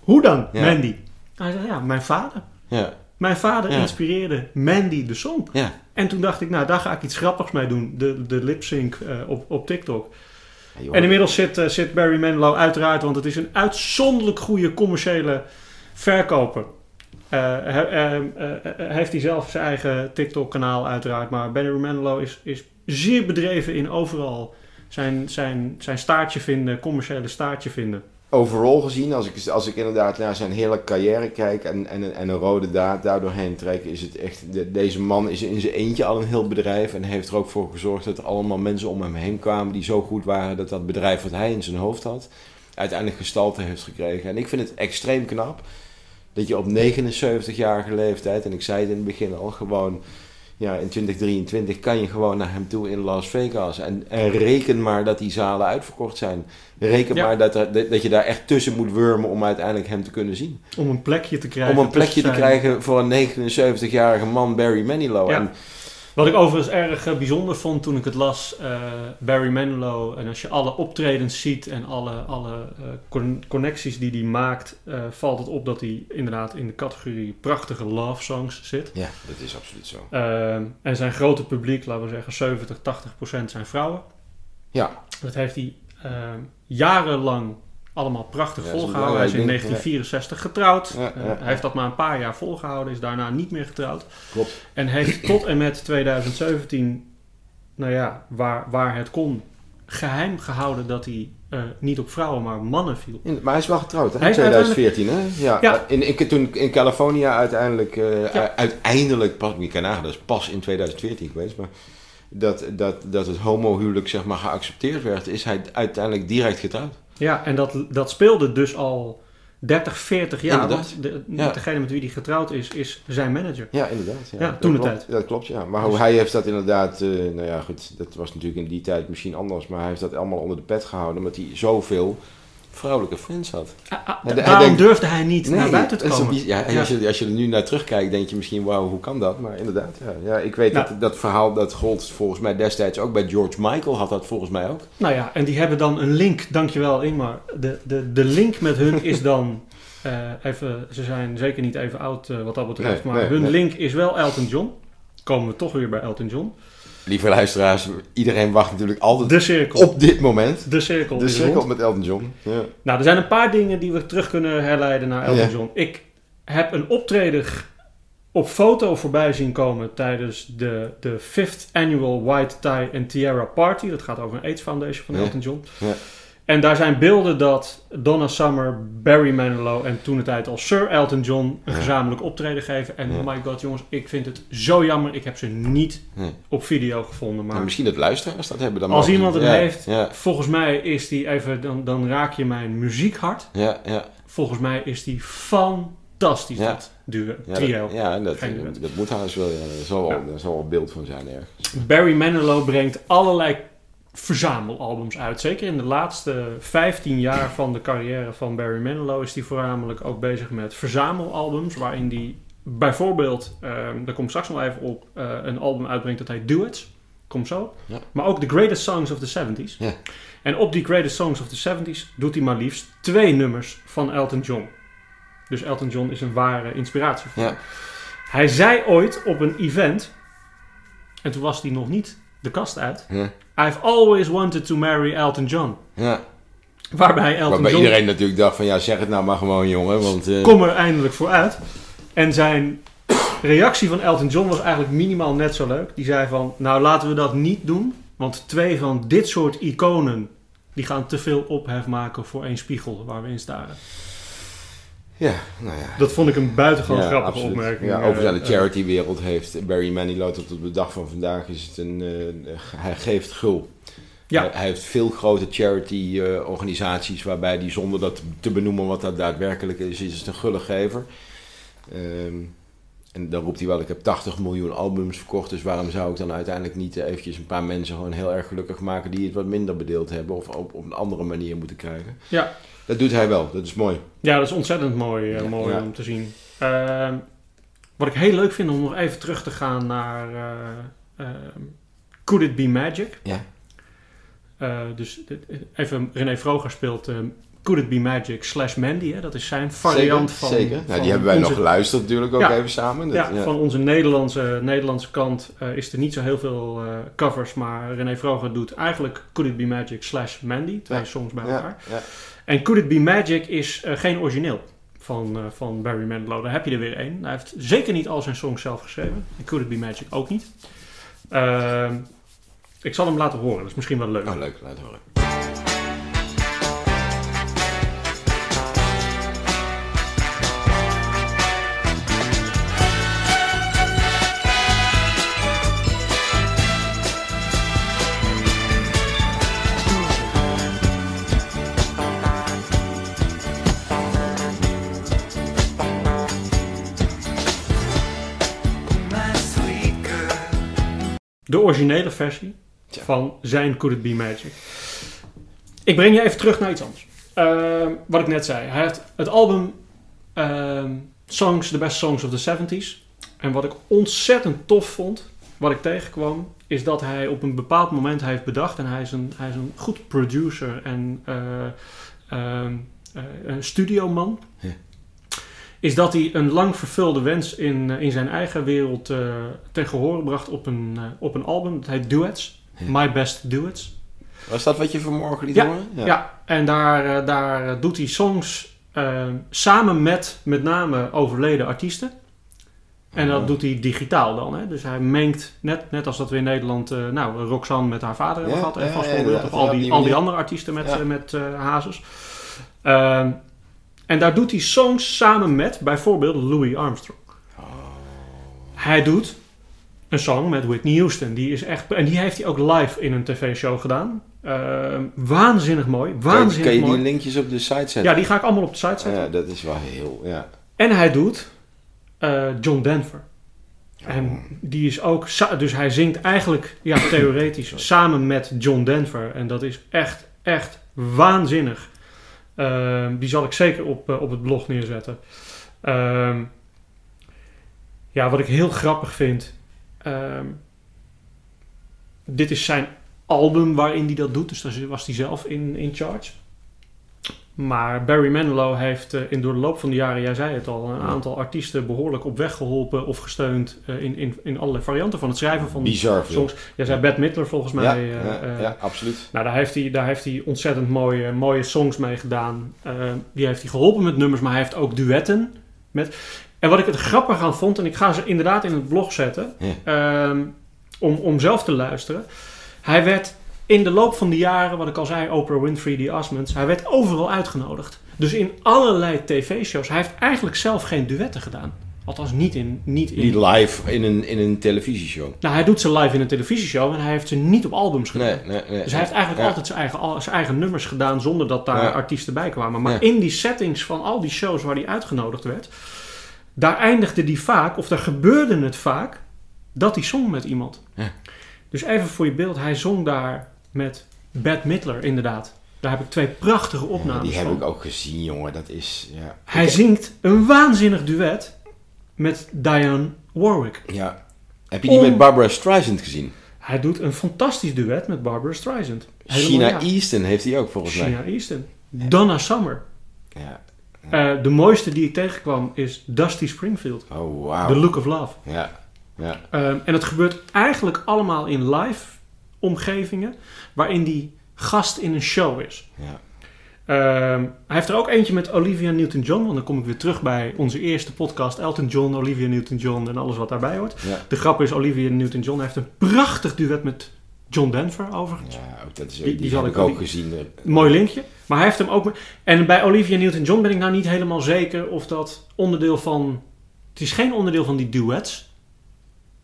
S1: Hoe dan,
S2: Ja.
S1: Mandy? Hij zei, ja, mijn vader.
S2: Ja,
S1: Mijn vader
S2: Ja.
S1: inspireerde Mandy de song.
S2: ja.
S1: En toen dacht ik, nou, daar ga ik iets grappigs mee doen. De, de lip-sync eh, op, op TikTok.
S2: Ja, joh.
S1: En inmiddels zit, eh, zit Barry Manilow uiteraard, want het is een uitzonderlijk goede commerciële verkoper. Eh, hij, eh, eh, eh, heeft hij zelf zijn eigen TikTok-kanaal uiteraard, maar Barry Manilow is, is zeer bedreven in overal zijn, zijn, zijn staartje vinden, commerciële staartje vinden.
S2: overal gezien, als ik, als ik inderdaad naar zijn hele carrière kijk en, en, en een rode draad daar doorheen trek, is het echt, de- deze man is in zijn eentje al een heel bedrijf en heeft er ook voor gezorgd dat er allemaal mensen om hem heen kwamen die zo goed waren dat dat bedrijf wat hij in zijn hoofd had, uiteindelijk gestalte heeft gekregen. En ik vind het extreem knap dat je op 79-jarige leeftijd, en ik zei het in het begin al, gewoon ja, in 2023 kan je gewoon naar hem toe in Las Vegas. En, en reken maar dat die zalen uitverkocht zijn. Reken
S1: Ja.
S2: maar dat, er, dat je daar echt tussen moet wurmen om uiteindelijk hem te kunnen zien.
S1: Om een plekje te krijgen.
S2: om een plekje te
S1: zijn-
S2: krijgen voor een 79-jarige man, Barry Manilow.
S1: Ja.
S2: En,
S1: Wat ik overigens erg eh, bijzonder vond toen ik het las, eh, Barry Manilow. En als je alle optredens ziet en alle, alle eh, con- connecties die hij maakt, valt het op dat hij inderdaad in de categorie prachtige love songs zit.
S2: ja, dat is absoluut zo.
S1: En zijn grote publiek, laten we zeggen 70, 80 procent zijn vrouwen.
S2: Ja,
S1: Dat heeft hij jarenlang allemaal prachtig
S2: Ja,
S1: volgehouden. Hij is in
S2: belangrijk ding,
S1: 1964 getrouwd.
S2: Ja,
S1: Eh, hij heeft dat maar een paar jaar volgehouden, is daarna niet meer getrouwd.
S2: klopt.
S1: En heeft <clears throat> tot en met 2017, nou ja, waar, waar het kon, geheim gehouden dat hij eh, niet op vrouwen, maar op mannen viel.
S2: In- maar hij is wel getrouwd, hè?
S1: Hij
S2: In
S1: is
S2: 2014, hè? Ja.
S1: Ja.
S2: In, in, toen in California uiteindelijk, eh,
S1: Ja.
S2: uiteindelijk, pas, nagaan, dat is pas in 2014 geweest, maar dat, dat, dat het homohuwelijk zeg maar geaccepteerd werd, is hij uiteindelijk direct getrouwd.
S1: Ja, en dat, dat speelde dus al 30, 40 jaar.
S2: Inderdaad.
S1: Want de,
S2: Ja.
S1: degene met wie hij getrouwd is, is zijn manager.
S2: Ja, inderdaad. Ja,
S1: Ja, toen de tijd.
S2: Dat klopt, ja. Maar
S1: Dus-
S2: hij heeft dat inderdaad, eh, nou ja, goed, dat was natuurlijk in die tijd misschien anders, maar hij heeft dat allemaal onder de pet gehouden, omdat hij zoveel vrouwelijke fans had.
S1: Ah, ah, daarom durfde hij niet naar buiten te
S2: een
S1: komen.
S2: ja, en
S1: Ja.
S2: Als, je, als je er nu naar terugkijkt, denk je misschien, wauw, hoe kan dat? Maar inderdaad, ja. ja ik weet
S1: Nou.
S2: dat dat verhaal, dat gold volgens mij destijds ook bij George Michael, had dat volgens mij ook.
S1: Nou ja, en die hebben dan een link, dankjewel Ingmar. De, de, de link met hun is <laughs> dan, eh, even, ze zijn zeker niet even oud eh, wat dat betreft,
S2: Nee,
S1: maar
S2: nee,
S1: hun link is wel Elton John. Komen we toch weer bij Elton John.
S2: Lieve luisteraars, iedereen wacht natuurlijk altijd
S1: De cirkel.
S2: op dit moment.
S1: De cirkel
S2: De cirkel
S1: rond.
S2: met Elton John. Ja.
S1: Nou, er zijn een paar dingen die we terug kunnen herleiden naar Elton
S2: Ja.
S1: John. Ik heb een optreden op foto voorbij zien komen tijdens de, de 5th Annual White Tie and Tiara Party. Dat gaat over een AIDS Foundation van
S2: Ja.
S1: Elton John.
S2: Ja.
S1: En daar zijn beelden dat Donna Summer, Barry Manilow en toen de tijd al Sir Elton John een gezamenlijk optreden geven. En oh my god jongens, ik vind het zo jammer. Ik heb ze niet op video gevonden. Maar
S2: Nou, misschien dat luisteraars dat hebben. Dan
S1: Als iemand het
S2: ja,
S1: heeft,
S2: Ja,
S1: volgens mij is die even, dan, dan raak je mijn muziekhart.
S2: ja, ja.
S1: Volgens mij is die fantastisch,
S2: Ja.
S1: dat duo,
S2: Ja,
S1: trio.
S2: dat, ja dat,
S1: duet.
S2: dat moet haast wel. Ja. Er zal wel,
S1: Ja.
S2: zal wel beeld van zijn ergens.
S1: Barry Manilow brengt allerlei verzamelalbums uit. Zeker in de laatste 15 jaar van de carrière van Barry Manilow is hij voornamelijk ook bezig met verzamelalbums. Waarin hij bijvoorbeeld, ehm daar kom ik straks nog even op, eh, een album uitbrengt dat heet Duets. Kom zo.
S2: Ja.
S1: Maar ook The Greatest Songs of the 70s.
S2: Ja.
S1: En op die Greatest Songs of the 70s doet hij maar liefst twee nummers van Elton John. Dus Elton John is een ware inspiratie voor
S2: Ja.
S1: Hij zei ooit op een event, en toen was hij nog niet de kast uit.
S2: Ja.
S1: I've always wanted to marry Elton John.
S2: Ja.
S1: Waarbij Elton
S2: Waarbij
S1: John
S2: iedereen natuurlijk dacht van ja, zeg het nou maar gewoon jongen. Want, eh,
S1: kom er eindelijk voor uit. En zijn reactie van Elton John was eigenlijk minimaal net zo leuk. Die zei van, nou laten we dat niet doen. Want twee van dit soort iconen, die gaan te veel ophef maken voor één spiegel waar we in staren.
S2: Ja, nou ja.
S1: Dat vond ik een buitengewoon
S2: Ja,
S1: grappige
S2: absoluut.
S1: opmerking.
S2: Ja, overigens aan de
S1: Eh,
S2: charitywereld heeft Barry Manilow tot op de dag van vandaag is het een, eh, hij geeft gul.
S1: Ja.
S2: Hij, hij heeft veel grote charity-organisaties waarbij hij zonder dat te benoemen wat dat daadwerkelijk is, is het een gullegever. Ehm en dan roept hij wel, ik heb 80 miljoen albums verkocht, dus waarom zou ik dan uiteindelijk niet eh, eventjes een paar mensen gewoon heel erg gelukkig maken die het wat minder bedeeld hebben of op, op een andere manier moeten krijgen.
S1: Ja.
S2: Dat doet hij wel, dat is mooi.
S1: Ja, dat is ontzettend mooi, eh,
S2: Ja,
S1: mooi
S2: ja.
S1: om te zien. Ehm, wat ik heel leuk vind om nog even terug te gaan naar eh, ehm, Could It Be Magic?
S2: Ja.
S1: Dus even René Vroger speelt ehm, Could It Be Magic slash Mandy. Hè? Dat is zijn variant
S2: zeker,
S1: van...
S2: Zeker. Nou,
S1: van
S2: die hebben wij
S1: onze-
S2: nog geluisterd natuurlijk ook
S1: Ja.
S2: even samen. Dat,
S1: ja,
S2: ja.
S1: van onze Nederlandse, Nederlandse kant eh, is er niet zo heel veel eh, covers, maar René Vroger doet eigenlijk Could It Be Magic slash Mandy, twee
S2: Ja.
S1: songs bij
S2: Ja,
S1: elkaar.
S2: ja.
S1: En Could It Be Magic is eh, geen origineel van, van Barry Manilow. Daar heb je er weer één. Hij heeft zeker niet al zijn songs zelf geschreven. En Could It Be Magic ook niet. Ehm, ik zal hem laten horen, dat is misschien wel leuk.
S2: Oh, leuk, laat horen.
S1: De originele versie van zijn Could It Be Magic. Ik breng je even terug naar iets anders. Ehm, wat ik net zei. Hij heeft het album ehm, Songs, The Best Songs of the 70s. En wat ik ontzettend tof vond, wat ik tegenkwam, is dat hij op een bepaald moment heeft bedacht. En hij is een, hij is een goed producer en eh, een studioman.
S2: Ja.
S1: Is dat hij een lang vervulde wens in, eh, in zijn eigen wereld eh ten gehore bracht op een, eh, op een album. Dat heet Duets.
S2: Ja.
S1: My Best Duets.
S2: Was dat wat je vanmorgen liet
S1: Ja,
S2: horen?
S1: Ja, en daar, daar doet hij songs samen met met name overleden artiesten. En dat
S2: Oh.
S1: doet hij digitaal dan. Hè? Dus hij mengt, net, net als dat we in Nederland, nou, Roxanne met haar vader hebben
S2: Ja,
S1: gehad. En
S2: ja,
S1: vast
S2: ja,
S1: voorbeeld. Of al
S2: Ja,
S1: die, al die andere artiesten met,
S2: Ja.
S1: met hazes. En daar doet hij songs samen met bijvoorbeeld Louis Armstrong.
S2: Oh.
S1: Hij doet een song met Whitney Houston. Die is echt, en die heeft hij ook live in een tv-show gedaan. Ehm, waanzinnig mooi.
S2: Kan, je-
S1: Waanzinnig
S2: kan je
S1: mooi.
S2: die linkjes op de site zetten?
S1: Ja, die ga ik allemaal op de site zetten.
S2: Ja, dat is wel heel... Ja.
S1: En hij doet eh, John Denver. En die is ook... Dus hij zingt eigenlijk, ja, theoretisch, samen met John Denver. En dat is echt, echt waanzinnig. Ehm, die zal ik zeker op, eh, op het blog neerzetten. Ehm, ja, wat ik heel grappig vind... ehm, dit is zijn album waarin hij dat doet. Dus daar was hij zelf in, in charge. Maar Barry Manilow heeft eh, in, door de loop van de jaren, jij zei het al, een aantal artiesten behoorlijk op weg geholpen of gesteund eh, in, in, in allerlei varianten van het schrijven van
S2: Bizar
S1: songs. Jij zei Bette Midler volgens mij.
S2: ja, ja,
S1: eh,
S2: ja, absoluut.
S1: nou, daar heeft hij, daar heeft hij ontzettend mooie, mooie songs mee gedaan. Die heeft hij geholpen met nummers, maar hij heeft ook duetten met. En wat ik het grappig aan vond, en ik ga ze inderdaad in het blog zetten, ehm, om, om zelf te luisteren. Hij werd in de loop van de jaren, wat ik al zei, Oprah Winfrey, die Osmonds, hij werd overal uitgenodigd. Dus in allerlei tv-shows. Hij heeft eigenlijk zelf geen duetten gedaan. Althans, niet in. Niet in
S2: Die live in een, in een televisieshow.
S1: nou, hij doet ze live in een televisieshow en hij heeft ze niet op albums gedaan.
S2: Nee, nee, nee.
S1: Dus hij heeft eigenlijk
S2: Ja.
S1: altijd zijn eigen, zijn eigen nummers gedaan zonder dat daar
S2: Ja.
S1: artiesten bij kwamen. Maar
S2: Ja.
S1: in die settings van al die shows waar hij uitgenodigd werd, daar eindigde die vaak, of daar gebeurde het vaak, dat hij zong met iemand. Dus even voor je beeld, hij zong daar met Bette Midler inderdaad. Daar heb ik twee prachtige
S2: Ja,
S1: opnames
S2: die heb
S1: van.
S2: ik ook gezien, jongen. Dat is... Ja.
S1: Hij
S2: Ik-
S1: zingt een waanzinnig duet met Diane Warwick.
S2: Ja. Heb je die
S1: Om-
S2: met Barbara Streisand gezien?
S1: Hij doet een fantastisch duet met Barbara Streisand. Helemaal
S2: China
S1: ja.
S2: Easton heeft hij ook volgens mij.
S1: China Easton. Donna Summer.
S2: Ja.
S1: Eh, de mooiste die ik tegenkwam is Dusty Springfield.
S2: Oh, wauw.
S1: The Look of Love.
S2: Ja. Ja.
S1: Ehm, en het gebeurt eigenlijk allemaal in live omgevingen, waarin die gast in een show is.
S2: Ja.
S1: Ehm, hij heeft er ook eentje met Olivia Newton-John, want dan kom ik weer terug bij onze eerste podcast, Elton John, Olivia Newton-John en alles wat daarbij hoort.
S2: Ja.
S1: De grap is, Olivia Newton-John heeft een prachtig duet met John Denver overigens.
S2: Ja, ook dat is,
S1: Die-
S2: die,
S1: die zal ik
S2: ook
S1: ook-
S2: gezien. eh,
S1: Mooi linkje. Maar hij heeft hem ook. En bij Olivia Newton-John ben ik nou niet helemaal zeker of dat onderdeel van. Het is geen onderdeel van die duets.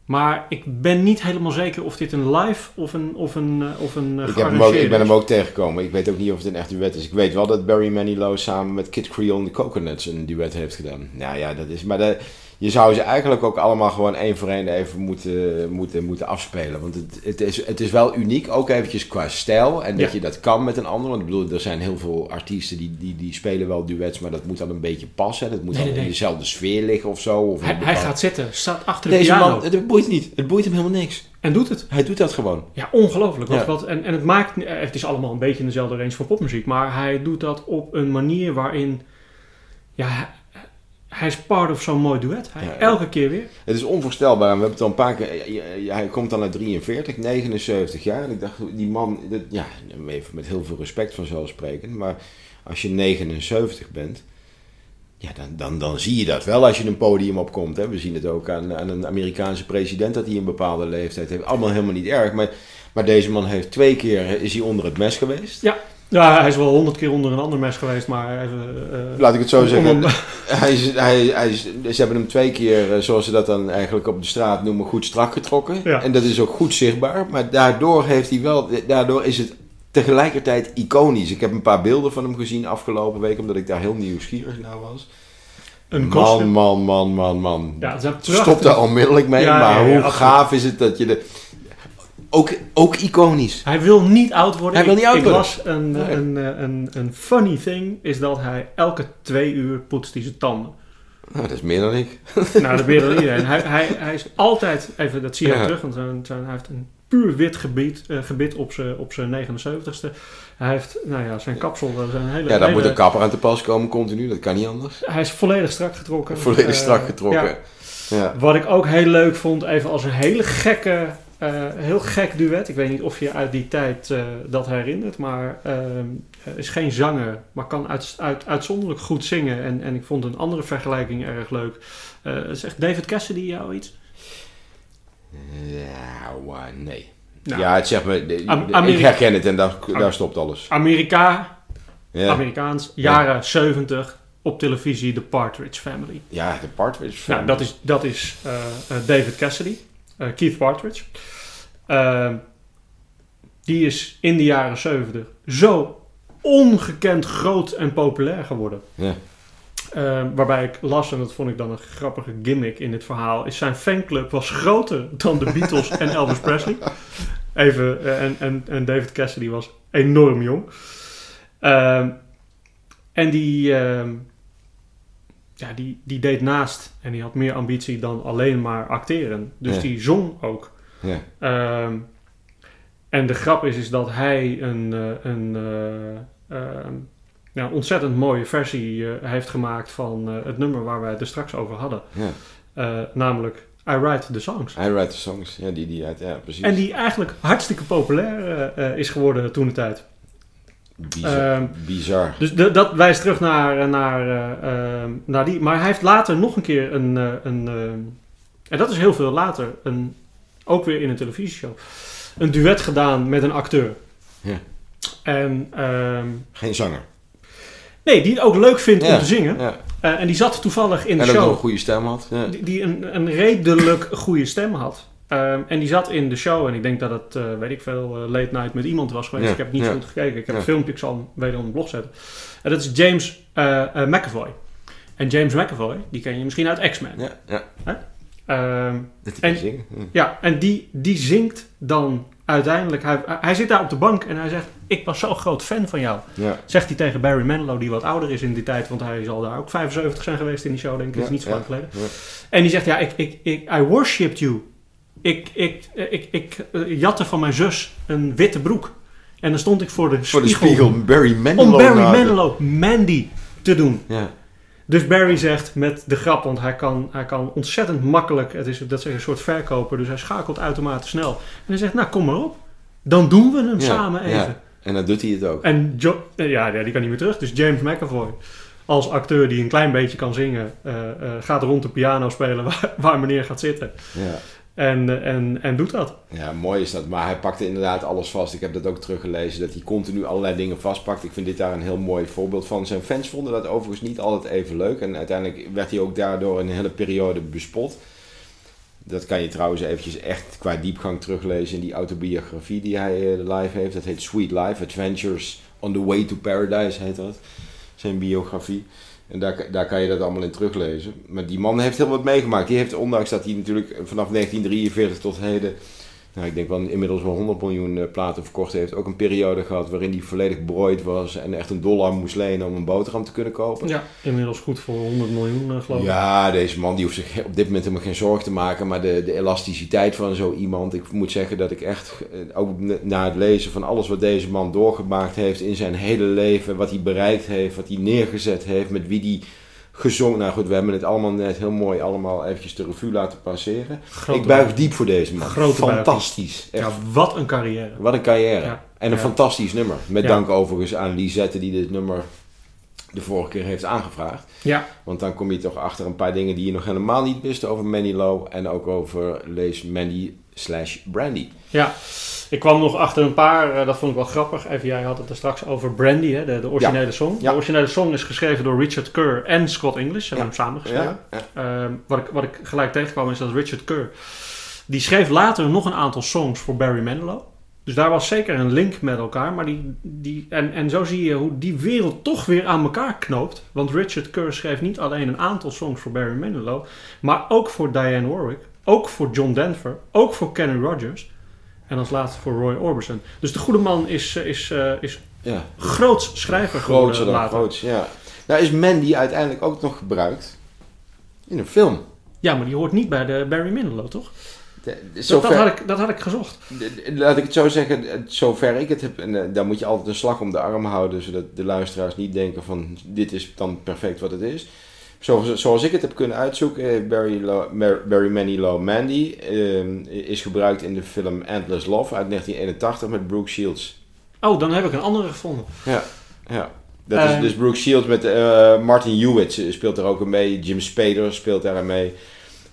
S1: Maar ik ben niet helemaal zeker of dit een live of een, of een, eh, of een eh,
S2: Ik, heb hem ook, ik ben hem ook tegengekomen. Ik weet ook niet of het een echt duet is. Ik weet wel dat Barry Manilow samen met Kid Creole en de Coconuts een duet heeft gedaan. Nou ja, dat is... Maar de, je zou ze eigenlijk ook allemaal gewoon één voor één even moeten, moeten, moeten afspelen. Want het, het, is, het is wel uniek, ook eventjes qua stijl. En dat
S1: Ja.
S2: je dat kan met een ander. Want ik bedoel, er zijn heel veel artiesten die, die, die spelen wel duets. Maar dat moet dan een beetje passen. Dat moet
S1: Nee,
S2: dan
S1: nee,
S2: in dezelfde sfeer liggen of zo. Of
S1: Hij, gaat zitten, staat achter de
S2: Deze
S1: piano
S2: man, het boeit niet. Het boeit hem helemaal niks.
S1: en doet het.
S2: Hij doet dat gewoon.
S1: Ja, ongelooflijk.
S2: Ja.
S1: wat, en, en het maakt, het is allemaal een beetje in dezelfde range van popmuziek, maar hij doet dat op een manier waarin, ja, hij, is part of zo'n mooi duet. Hij,
S2: Ja, ja.
S1: Elke keer weer.
S2: Het is onvoorstelbaar. We hebben het al een paar keer. Hij komt dan uit 43, 79 jaar. En ik dacht, die man, dat, ja, even met heel veel respect vanzelfsprekend. Maar als je 79 bent, ja, dan, dan, dan zie je dat wel als je een podium opkomt. Hè. We zien het ook aan, aan een Amerikaanse president dat hij een bepaalde leeftijd heeft. Allemaal helemaal niet erg. Maar, maar deze man heeft twee keer is hij onder het mes geweest.
S1: Ja, hij is wel honderd keer onder een ander mes geweest, maar even... eh,
S2: Laat ik het zo zeggen. <laughs> Hij is, hij, hij is, ze hebben hem twee keer, eh, zoals ze dat dan eigenlijk op de straat noemen, goed strak getrokken.
S1: Ja.
S2: En dat is ook goed zichtbaar. Maar daardoor, heeft hij wel, daardoor is het tegelijkertijd iconisch. Ik heb een paar beelden van hem gezien afgelopen week, omdat ik daar heel nieuwsgierig naar was.
S1: een
S2: man, man, man, man, man.
S1: Ja,
S2: Stop daar onmiddellijk mee.
S1: Ja,
S2: maar
S1: ja, ja,
S2: hoe gaaf is het dat je de... Ook, ook iconisch.
S1: Hij wil niet oud worden.
S2: Hij wil
S1: Ik-
S2: niet oud
S1: ik
S2: worden.
S1: las een,
S2: Nee.
S1: een, een, een, een funny thing, is dat hij elke twee uur poetst hij zijn tanden.
S2: Nou, dat is meer dan ik. <laughs>
S1: nou, dat weet wel iedereen. Hij, <laughs> hij, hij is altijd, even, dat zie je
S2: Ja.
S1: terug, want zijn, zijn, hij heeft een puur wit gebied, eh, gebit op zijn, op zijn 79ste. Hij heeft, nou ja, zijn kapsel, dat is een hele...
S2: Ja, daar
S1: hele-
S2: moet een kapper aan te pas komen continu. Dat kan niet anders.
S1: Hij is volledig strak getrokken.
S2: Volledig
S1: Eh,
S2: strak getrokken.
S1: ja.
S2: Ja.
S1: Wat ik ook heel leuk vond, even als een hele gekke, heel gek duet. Ik weet niet of je uit die tijd eh, dat herinnert, maar ehm, is geen zanger, maar kan uit, uit, uitzonderlijk goed zingen. En, en ik vond een andere vergelijking erg leuk. Eh, zegt David Cassidy jou iets?
S2: Ja, wa- nee.
S1: Nou,
S2: ja, het zegt me, de-
S1: Am-
S2: de- ik herken het en daar, daar stopt alles.
S1: Amerika,
S2: Ja,
S1: Amerikaans, jaren 70, op televisie, The Partridge Family.
S2: ja de Partridge
S1: Nou, dat is, dat is eh, eh, David Cassidy, eh, Keith Partridge. Ehm, die is in de jaren 70 zo ongekend groot en populair geworden.
S2: Ja.
S1: Ehm, waarbij ik las, en dat vond ik dan een grappige gimmick in dit verhaal, is zijn fanclub was groter dan de Beatles en Elvis Presley. Even, eh, en, en, en David Cassidy was enorm jong. Ehm, en die, ja, die, die deed naast en die had meer ambitie dan alleen maar acteren. Dus
S2: Ja.
S1: die zong ook.
S2: Ja.
S1: Ehm, en de grap is, is dat hij een, eh, een eh, ehm, ja, ontzettend mooie versie eh, heeft gemaakt van het nummer waar wij het er straks over hadden.
S2: Ja.
S1: Namelijk I Write the Songs.
S2: I write the songs. Ja, die, die ja, precies.
S1: En die eigenlijk hartstikke populair is geworden toen de tijd.
S2: Bizar.
S1: Ehm,
S2: bizar.
S1: Dus de- dat wijst terug naar, eh, naar, eh, ehm, naar die. Maar hij heeft later nog een keer een. eh, een en dat is heel veel later. Een, ook weer in een televisieshow. Een duet gedaan met een acteur.
S2: Ja.
S1: En. ehm,
S2: Geen zanger.
S1: nee, die het ook leuk vindt
S2: Ja,
S1: om te zingen.
S2: Ja.
S1: En die zat toevallig in de
S2: En ook
S1: show.
S2: een goede stem had. Ja.
S1: Die, die een, een redelijk goede stem had. Ehm, en die zat in de show. En ik denk dat het, eh, weet ik veel, eh, late night met iemand was geweest.
S2: Ja,
S1: Ik heb niet
S2: ja.
S1: goed gekeken. Ik heb
S2: Ja.
S1: het filmpje, ik zal hem wederom op de blog zetten. En dat is James eh, McAvoy. En James McAvoy, die ken je misschien uit X-Men.
S2: Ja, ja.
S1: Ehm,
S2: Dat
S1: En-
S2: en, zingen. Hm.
S1: ja, en die, die zingt dan uiteindelijk... Hij, hij zit daar op de bank en hij zegt... Ik was zo'n groot fan van jou. Zegt hij tegen Barry Manilow, die wat ouder is in die tijd. Want hij zal daar ook 75 zijn geweest in die show, denk ik. Dat is niet zo lang geleden. En die zegt, ja, ik, ik, ik, I worshipped you. Ik, ik, ik, ik, eh, jatte van mijn zus een witte broek. En dan stond ik voor de
S2: Voor de
S1: spiegel,
S2: spiegel Barry Manilow.
S1: om Barry Manilow Mandy te doen.
S2: Ja.
S1: Dus Barry zegt met de grap, want hij kan, hij kan ontzettend makkelijk, het is, dat is een soort verkoper, dus hij schakelt uitermate snel. En hij zegt, nou kom maar op, dan doen we hem
S2: Ja,
S1: samen even.
S2: ja. En dan doet hij het ook.
S1: En jo eh, ja, ja, die kan niet meer terug. Dus James McAvoy, als acteur die een klein beetje kan zingen, eh, eh, gaat rond de piano spelen <laughs> waar, waar meneer gaat zitten.
S2: Ja.
S1: En, en, en doet dat.
S2: ja, mooi is dat. Maar hij pakte inderdaad alles vast. Ik heb dat ook teruggelezen, dat hij continu allerlei dingen vastpakt. Ik vind dit daar een heel mooi voorbeeld van. Zijn fans vonden dat overigens niet altijd even leuk. En uiteindelijk werd hij ook daardoor een hele periode bespot. Dat kan je trouwens eventjes echt qua diepgang teruglezen in die autobiografie die hij eh, live heeft. Dat heet Sweet Life, Adventures on the Way to Paradise heet dat. Zijn biografie. En daar, daar kan je dat allemaal in teruglezen. Maar die man heeft heel wat meegemaakt. Die heeft, ondanks dat hij natuurlijk vanaf 1943 tot heden nou, ik denk wel inmiddels wel 100 miljoen uh, platen verkocht heeft. Ook een periode gehad waarin hij volledig brood was en echt een dollar moest lenen om een boterham te kunnen kopen.
S1: Ja, inmiddels goed voor 100 miljoen uh, geloof ik.
S2: Ja, deze man die hoeft zich op dit moment helemaal geen zorgen te maken. Maar de, de elasticiteit van zo iemand. Ik moet zeggen dat ik echt, uh, ook na het lezen van alles wat deze man doorgemaakt heeft in zijn hele leven. Wat hij bereikt heeft, wat hij neergezet heeft, met wie hij gezongen. Nou goed, we hebben het allemaal net heel mooi allemaal eventjes de revue laten passeren.
S1: Grote
S2: ik buig diep voor deze man.
S1: Grote
S2: Fantastisch. Echt.
S1: Ja, wat een carrière.
S2: Wat een carrière.
S1: Ja.
S2: En een
S1: Ja.
S2: fantastisch nummer. Met dank overigens aan Lisette die dit nummer de vorige keer heeft aangevraagd.
S1: Ja,
S2: Want dan kom je toch achter een paar dingen die je nog helemaal niet wist over Manny Low. En ook over lees Mandy slash Brandy.
S1: ja. Ik kwam nog achter een paar, eh, dat vond ik wel grappig. Even, jij had het er straks over Brandy, hè, de, de originele song.
S2: Ja.
S1: De originele song is geschreven door Richard Kerr en Scott English. Ze hebben hem samen geschreven. Ehm, wat, ik, wat ik gelijk tegenkwam is dat Richard Kerr... die schreef later nog een aantal songs voor Barry Manilow. Dus daar was zeker een link met elkaar. Maar die, die, en, en zo zie je hoe die wereld toch weer aan elkaar knoopt. Want Richard Kerr schreef niet alleen een aantal songs voor Barry Manilow... maar ook voor Diane Warwick, ook voor John Denver, ook voor Kenny Rogers... en als laatste voor Roy Orbison. Dus de goede man is, eh, is, eh, is
S2: ja.
S1: groots schrijver
S2: Grootser
S1: geworden
S2: dan groots, ja. Nou is Mandy uiteindelijk ook nog gebruikt in een film.
S1: Ja, maar die hoort niet bij de Barry Manilow, toch?
S2: De- de-
S1: Dat,
S2: zover-
S1: dat, had ik, dat had ik gezocht.
S2: De- Laat ik het zo zeggen, eh, zover ik het heb, en daar moet je altijd een slag om de arm houden, zodat de luisteraars niet denken van dit is dan perfect wat het is. Zoals, zoals ik het heb kunnen uitzoeken, eh, Barry, Lo- Barry Manilow Mandy eh, is gebruikt in de film Endless Love uit 1981 met Brooke Shields.
S1: Oh, dan heb ik een andere gevonden.
S2: Ja, ja. Dat
S1: Eh.
S2: is dus Brooke Shields met eh, Martin Hewitt eh, speelt er ook een mee, Jim Spader speelt daar mee.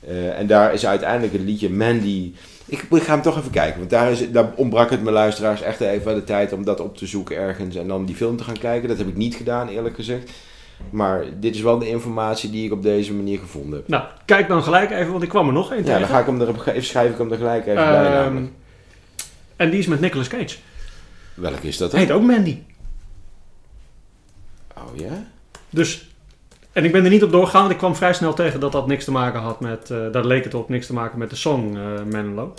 S2: Eh, en daar is uiteindelijk het liedje Mandy. Ik, ik ga hem toch even kijken, want daar, is, daar ontbrak het mijn luisteraars echt even de tijd om dat op te zoeken ergens en dan die film te gaan kijken. Dat heb ik niet gedaan, eerlijk gezegd. Maar dit is wel de informatie die ik op deze manier gevonden heb.
S1: Nou, kijk dan gelijk even, want ik kwam er nog één
S2: Ja,
S1: tegen.
S2: dan ga ik hem er, even schrijf ik hem er gelijk even bij.
S1: Ehm,
S2: namelijk.
S1: en die is met Nicolas Cage.
S2: Welke is dat dan?
S1: Heet ook Mandy.
S2: Oh ja?
S1: Dus, en ik ben er niet op doorgegaan, want ik kwam vrij snel tegen dat dat niks te maken had met, eh, daar leek het op niks te maken met de song eh Manilow.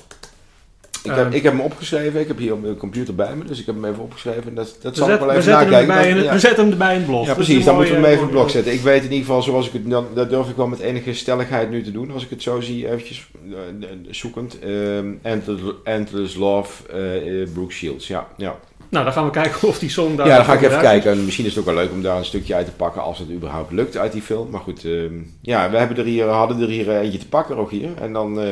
S2: Ik heb,
S1: Ehm.
S2: ik heb hem opgeschreven, ik heb hier op mijn computer bij me, dus ik heb hem even opgeschreven. En dat, dat
S1: We,
S2: zal
S1: zet-
S2: ik wel
S1: we
S2: even nakijken.
S1: het,
S2: ja.
S1: we zetten hem erbij in het blog.
S2: Ja, precies. Dan moeten we hem even in het blok zetten. Ik weet in ieder geval, zoals ik het, dan, dat durf ik wel met enige stelligheid nu te doen, als ik het zo zie, eventjes eh, eh, zoekend. Ehm Endless, Endless Love, eh, eh, Brooke Shields. Ja, ja.
S1: Nou, dan gaan we kijken of die song daar...
S2: ja, dan ga ik even kijken. En misschien is het ook wel leuk om daar een stukje uit te pakken, als het überhaupt lukt uit die film. Maar goed, ehm, ja, we hebben er hier, hadden er hier eh, eentje te pakken, ook hier. En dan, eh,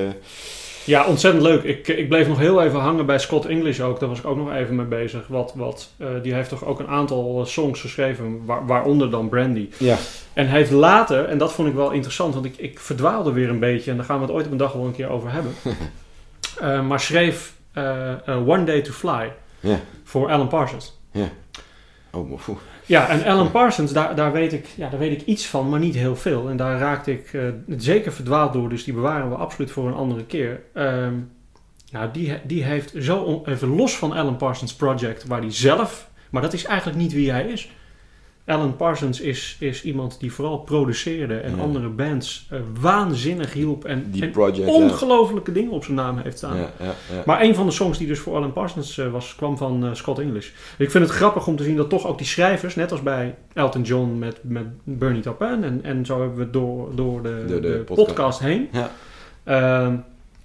S1: Ja, ontzettend leuk. Ik, ik bleef nog heel even hangen bij Scott English ook. Daar was ik ook nog even mee bezig. Wat, wat, eh, die heeft toch ook een aantal eh, songs geschreven, waar- waaronder dan Brandy.
S2: ja.
S1: En hij heeft later, en dat vond ik wel interessant, want ik, ik verdwaalde weer een beetje, en daar gaan we het ooit op een dag wel een keer over hebben. <laughs> Eh, maar schreef eh, eh, One Day to Fly
S2: Ja.
S1: voor Alan Parsons.
S2: Oh, maar poeh.
S1: Ja, en Alan Parsons, daar, daar, weet ik, ja, daar weet ik iets van, maar niet heel veel. En daar raakte ik eh, zeker verdwaald door, dus die bewaren we absoluut voor een andere keer. Ehm, nou, die, die heeft zo, even los van Alan Parsons Project, waar hij zelf, maar dat is eigenlijk niet wie hij is. Alan Parsons is, is iemand die vooral produceerde en
S2: Ja.
S1: andere bands eh, waanzinnig hielp en,
S2: Die
S1: en
S2: project. ja.
S1: ongelofelijke dingen op zijn naam heeft staan.
S2: Ja, ja, ja.
S1: Maar een van de songs die dus voor Alan Parsons eh, was, kwam van eh, Scott English. Ik vind het grappig om te zien dat toch ook die schrijvers, net als bij Elton John met, met Bernie Taupin, en, en zo hebben we door, door de,
S2: de
S1: de
S2: podcast.
S1: podcast. heen,
S2: Ja.
S1: ehm,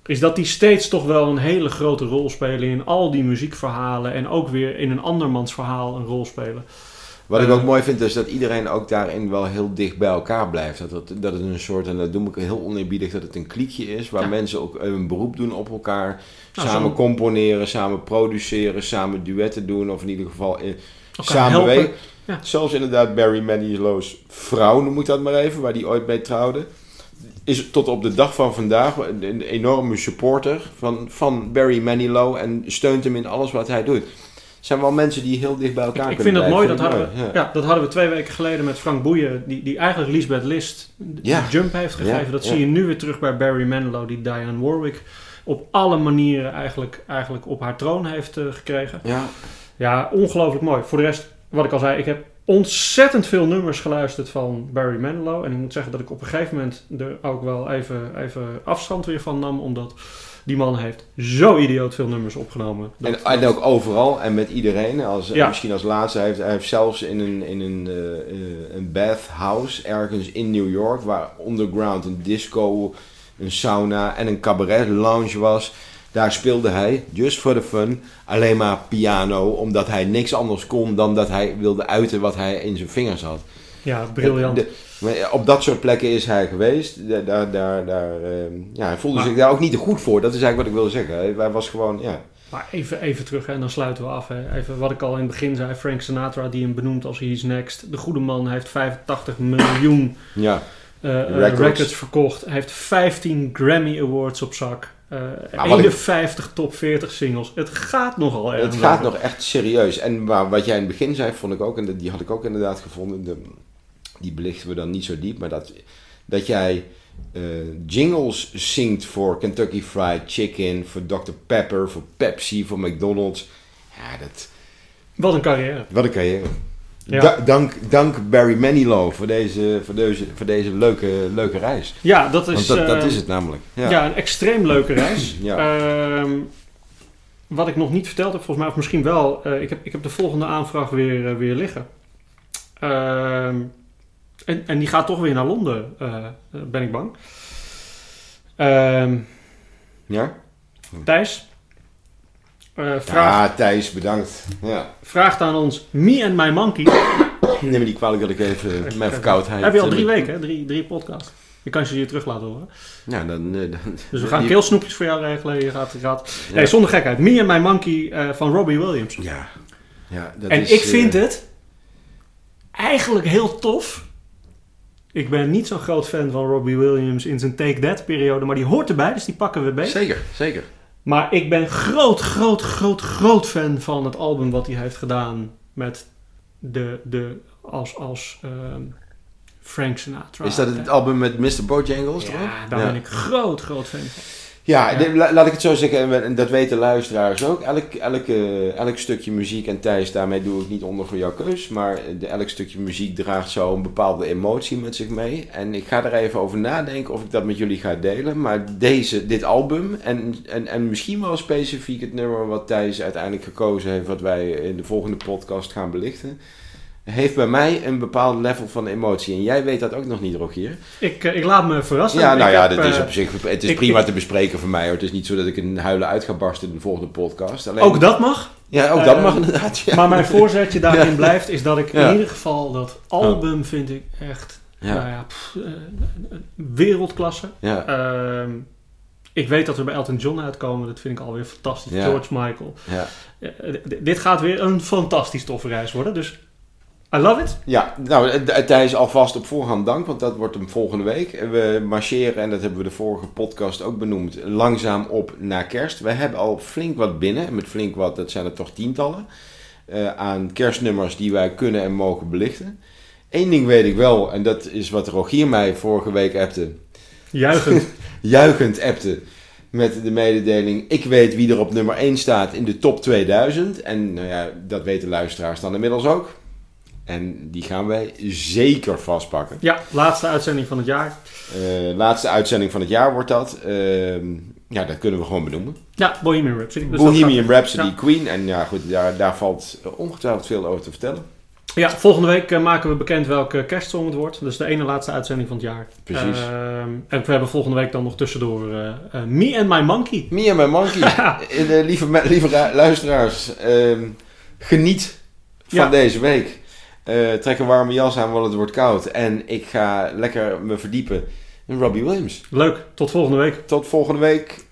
S1: is dat die steeds toch wel een hele grote rol spelen in al die muziekverhalen en ook weer in een andermans verhaal een rol spelen.
S2: Wat ik
S1: Eh,
S2: ook mooi vind is dat iedereen ook daarin wel heel dicht bij elkaar blijft. Dat het, dat het een soort, en dat doe ik heel oneerbiedig, dat het een kliekje is waar
S1: Ja.
S2: mensen ook een beroep doen op elkaar.
S1: Nou,
S2: samen
S1: zo-
S2: componeren, samen produceren, samen duetten doen. Of in ieder geval in,
S1: elkaar
S2: samen
S1: helpen.
S2: werken.
S1: Ja.
S2: Zelfs inderdaad Barry Manilow's vrouw, noem ik dat maar even, waar die ooit mee trouwde. Is tot op de dag van vandaag een, een enorme supporter van, van Barry Manilow en steunt hem in alles wat hij doet. Zijn wel mensen die heel dicht bij
S1: Ik,
S2: elkaar
S1: ik vind
S2: kunnen
S1: dat mooi, dat hadden, we,
S2: Vind ik
S1: ja. dat hadden we twee weken geleden met Frank Boeien, die, die eigenlijk Lisbeth List de
S2: Ja.
S1: jump heeft gegeven.
S2: Ja,
S1: Dat zie je nu weer terug bij Barry Manilow, die Diane Warwick op alle manieren eigenlijk, eigenlijk op haar troon heeft eh, gekregen.
S2: Ja,
S1: Ja, ongelooflijk mooi. Voor de rest, wat ik al zei, ik heb ontzettend veel nummers geluisterd van Barry Manilow. En ik moet zeggen dat ik op een gegeven moment er ook wel even, even afstand weer van nam, omdat die man heeft zo idioot veel nummers opgenomen.
S2: En, ook overal en met iedereen. Als,
S1: Ja.
S2: Misschien als laatste. Hij heeft, hij heeft zelfs in een, in een, eh, eh, een bathhouse ergens in New York, waar underground een disco, een sauna en een cabaret lounge was. Daar speelde hij, just for the fun, alleen maar piano. Omdat hij niks anders kon dan dat hij wilde uiten wat hij in zijn vingers had.
S1: ja, briljant.
S2: De- maar op dat soort plekken is hij geweest. Daar, daar, daar, ehm, ja, hij voelde
S1: Maar-
S2: zich daar ook niet te goed voor. Dat is eigenlijk wat ik wilde zeggen. Hij, was gewoon, ja.
S1: Maar even, even terug hè, en dan sluiten we af. Hè. Even wat ik al in het begin zei. Frank Sinatra, die hem benoemt als He's Next. De goede man heeft 85 miljoen
S2: ja.
S1: eh, eh,
S2: Records.
S1: records. verkocht. Hij heeft 15 Grammy Awards op zak. Eh
S2: Maar wat ik-
S1: 51 top 40 singles. Het gaat nogal erg.
S2: Het gaat nog echt serieus. En wat jij in het begin zei, vond ik ook, en die had ik ook inderdaad gevonden, de, die belichten we dan niet zo diep, maar dat, dat jij eh, jingles zingt voor Kentucky Fried Chicken, voor Dr. Pepper, voor Pepsi, voor McDonald's. Ja, dat,
S1: Wat een carrière.
S2: wat een carrière.
S1: Ja.
S2: Da- dank, dank Barry Manilow voor deze, voor deze, voor deze leuke, leuke reis.
S1: Ja, dat is,
S2: Want dat, dat
S1: eh,
S2: is het namelijk.
S1: ja.
S2: Ja.
S1: een extreem leuke reis. <clears throat>
S2: Ja.
S1: Ehm, wat ik nog niet verteld heb, volgens mij, of misschien wel. eh, ik, heb, ik heb de volgende aanvraag weer, weer liggen. En, en die gaat toch weer naar Londen, eh, eh, ben ik bang. Ehm,
S2: ja?
S1: Thijs, eh, vraag,
S2: Ja, Thijs, bedankt. Ja.
S1: vraagt aan ons Me and My Monkey.
S2: Neem me niet kwalijk dat ik even mijn verkoudheid...
S1: Heb je al drie weken, hè? Drie, drie podcasts. Je kan ze hier terug laten horen.
S2: Ja, dan... dan
S1: Dus we gaan
S2: die-
S1: keelsnoepjes voor jou regelen. Je gaat, je gaat...
S2: Ja.
S1: Nee, zonder gekheid. Me and My Monkey van Robbie Williams.
S2: Ja. ja dat
S1: en
S2: is,
S1: ik vind het eigenlijk heel tof. Ik ben niet zo'n groot fan van Robbie Williams in zijn Take That periode, maar die hoort erbij, dus die pakken we beter.
S2: Zeker, zeker.
S1: Maar ik ben groot, groot, groot, groot fan van het album wat hij heeft gedaan met de, de als, als ehm, Frank Sinatra.
S2: Is dat het album met Mr. Bojangles erop?
S1: Ja, daar
S2: Ja.
S1: ben ik groot, groot fan van.
S2: Ja,
S1: Ja.
S2: de- la- laat ik het zo zeggen, en dat weten luisteraars ook. Elk, elke, elk stukje muziek, en Thijs, daarmee doe ik niet onder voor jouw keus, maar de, elk stukje muziek draagt zo een bepaalde emotie met zich mee. En ik ga er even over nadenken of ik dat met jullie ga delen. Maar deze, dit album, en, en, en misschien wel specifiek het nummer wat Thijs uiteindelijk gekozen heeft, wat wij in de volgende podcast gaan belichten, heeft bij mij een bepaald level van emotie. En jij weet dat ook nog niet, Rogier.
S1: Ik, eh, ik laat me verrassen.
S2: Ja, nou
S1: Ik
S2: ja,
S1: heb,
S2: dat is
S1: eh,
S2: op zich het is
S1: ik-
S2: prima
S1: ik-
S2: te bespreken voor mij. Hoor. Het is niet zo dat ik een huilen uit ga barsten in de volgende podcast. Alleen,
S1: Ook dat mag.
S2: ja, ook dat
S1: eh,
S2: mag inderdaad. Ja.
S1: Maar mijn voorzetje <laughs> daarin
S2: Ja.
S1: blijft is dat ik
S2: Ja.
S1: in ieder geval dat album vind ik echt nou ja, pff, wereldklasse.
S2: ja,
S1: Ehm, ik weet dat we bij Elton John uitkomen. Dat vind ik alweer fantastisch. George Michael.
S2: ja.
S1: Dit gaat weer een fantastisch toffe reis worden. Dus I love it.
S2: ja, nou, Thijs, alvast op voorhand dank, want dat wordt hem volgende week. We marcheren, en dat hebben we de vorige podcast ook benoemd, langzaam op naar kerst. We hebben al flink wat binnen. En met flink wat, dat zijn er toch tientallen. eh, aan kerstnummers die wij kunnen en mogen belichten. Eén ding weet ik wel, en dat is wat Rogier mij vorige week appte.
S1: Juichend. <laughs>
S2: juichend appte met de mededeling: Ik weet wie er op nummer 1 staat in de top 2000. En nou ja, dat weten luisteraars dan inmiddels ook. En die gaan wij zeker vastpakken.
S1: ja, laatste uitzending van het jaar.
S2: Eh, laatste uitzending van het jaar wordt dat. Ehm, ja, dat kunnen we gewoon benoemen.
S1: Ja, Bohemian Rhapsody. Dus
S2: Bohemian Rhapsody,
S1: Ja.
S2: Queen. En ja, goed, daar, daar valt ongetwijfeld veel over te vertellen.
S1: Ja, volgende week eh, maken we bekend welke kerstsong het wordt. Dus de ene laatste uitzending van het jaar.
S2: Precies.
S1: Ehm, en we hebben volgende week dan nog tussendoor eh, Me and My Monkey.
S2: Me en mijn monkey. <laughs> Lieve, lieve ra- luisteraars, ehm, geniet van
S1: Ja.
S2: deze week. Eh, trek een warme jas aan, want het wordt koud. En ik ga lekker me verdiepen in Robbie Williams.
S1: Leuk, tot volgende week.
S2: Tot volgende week.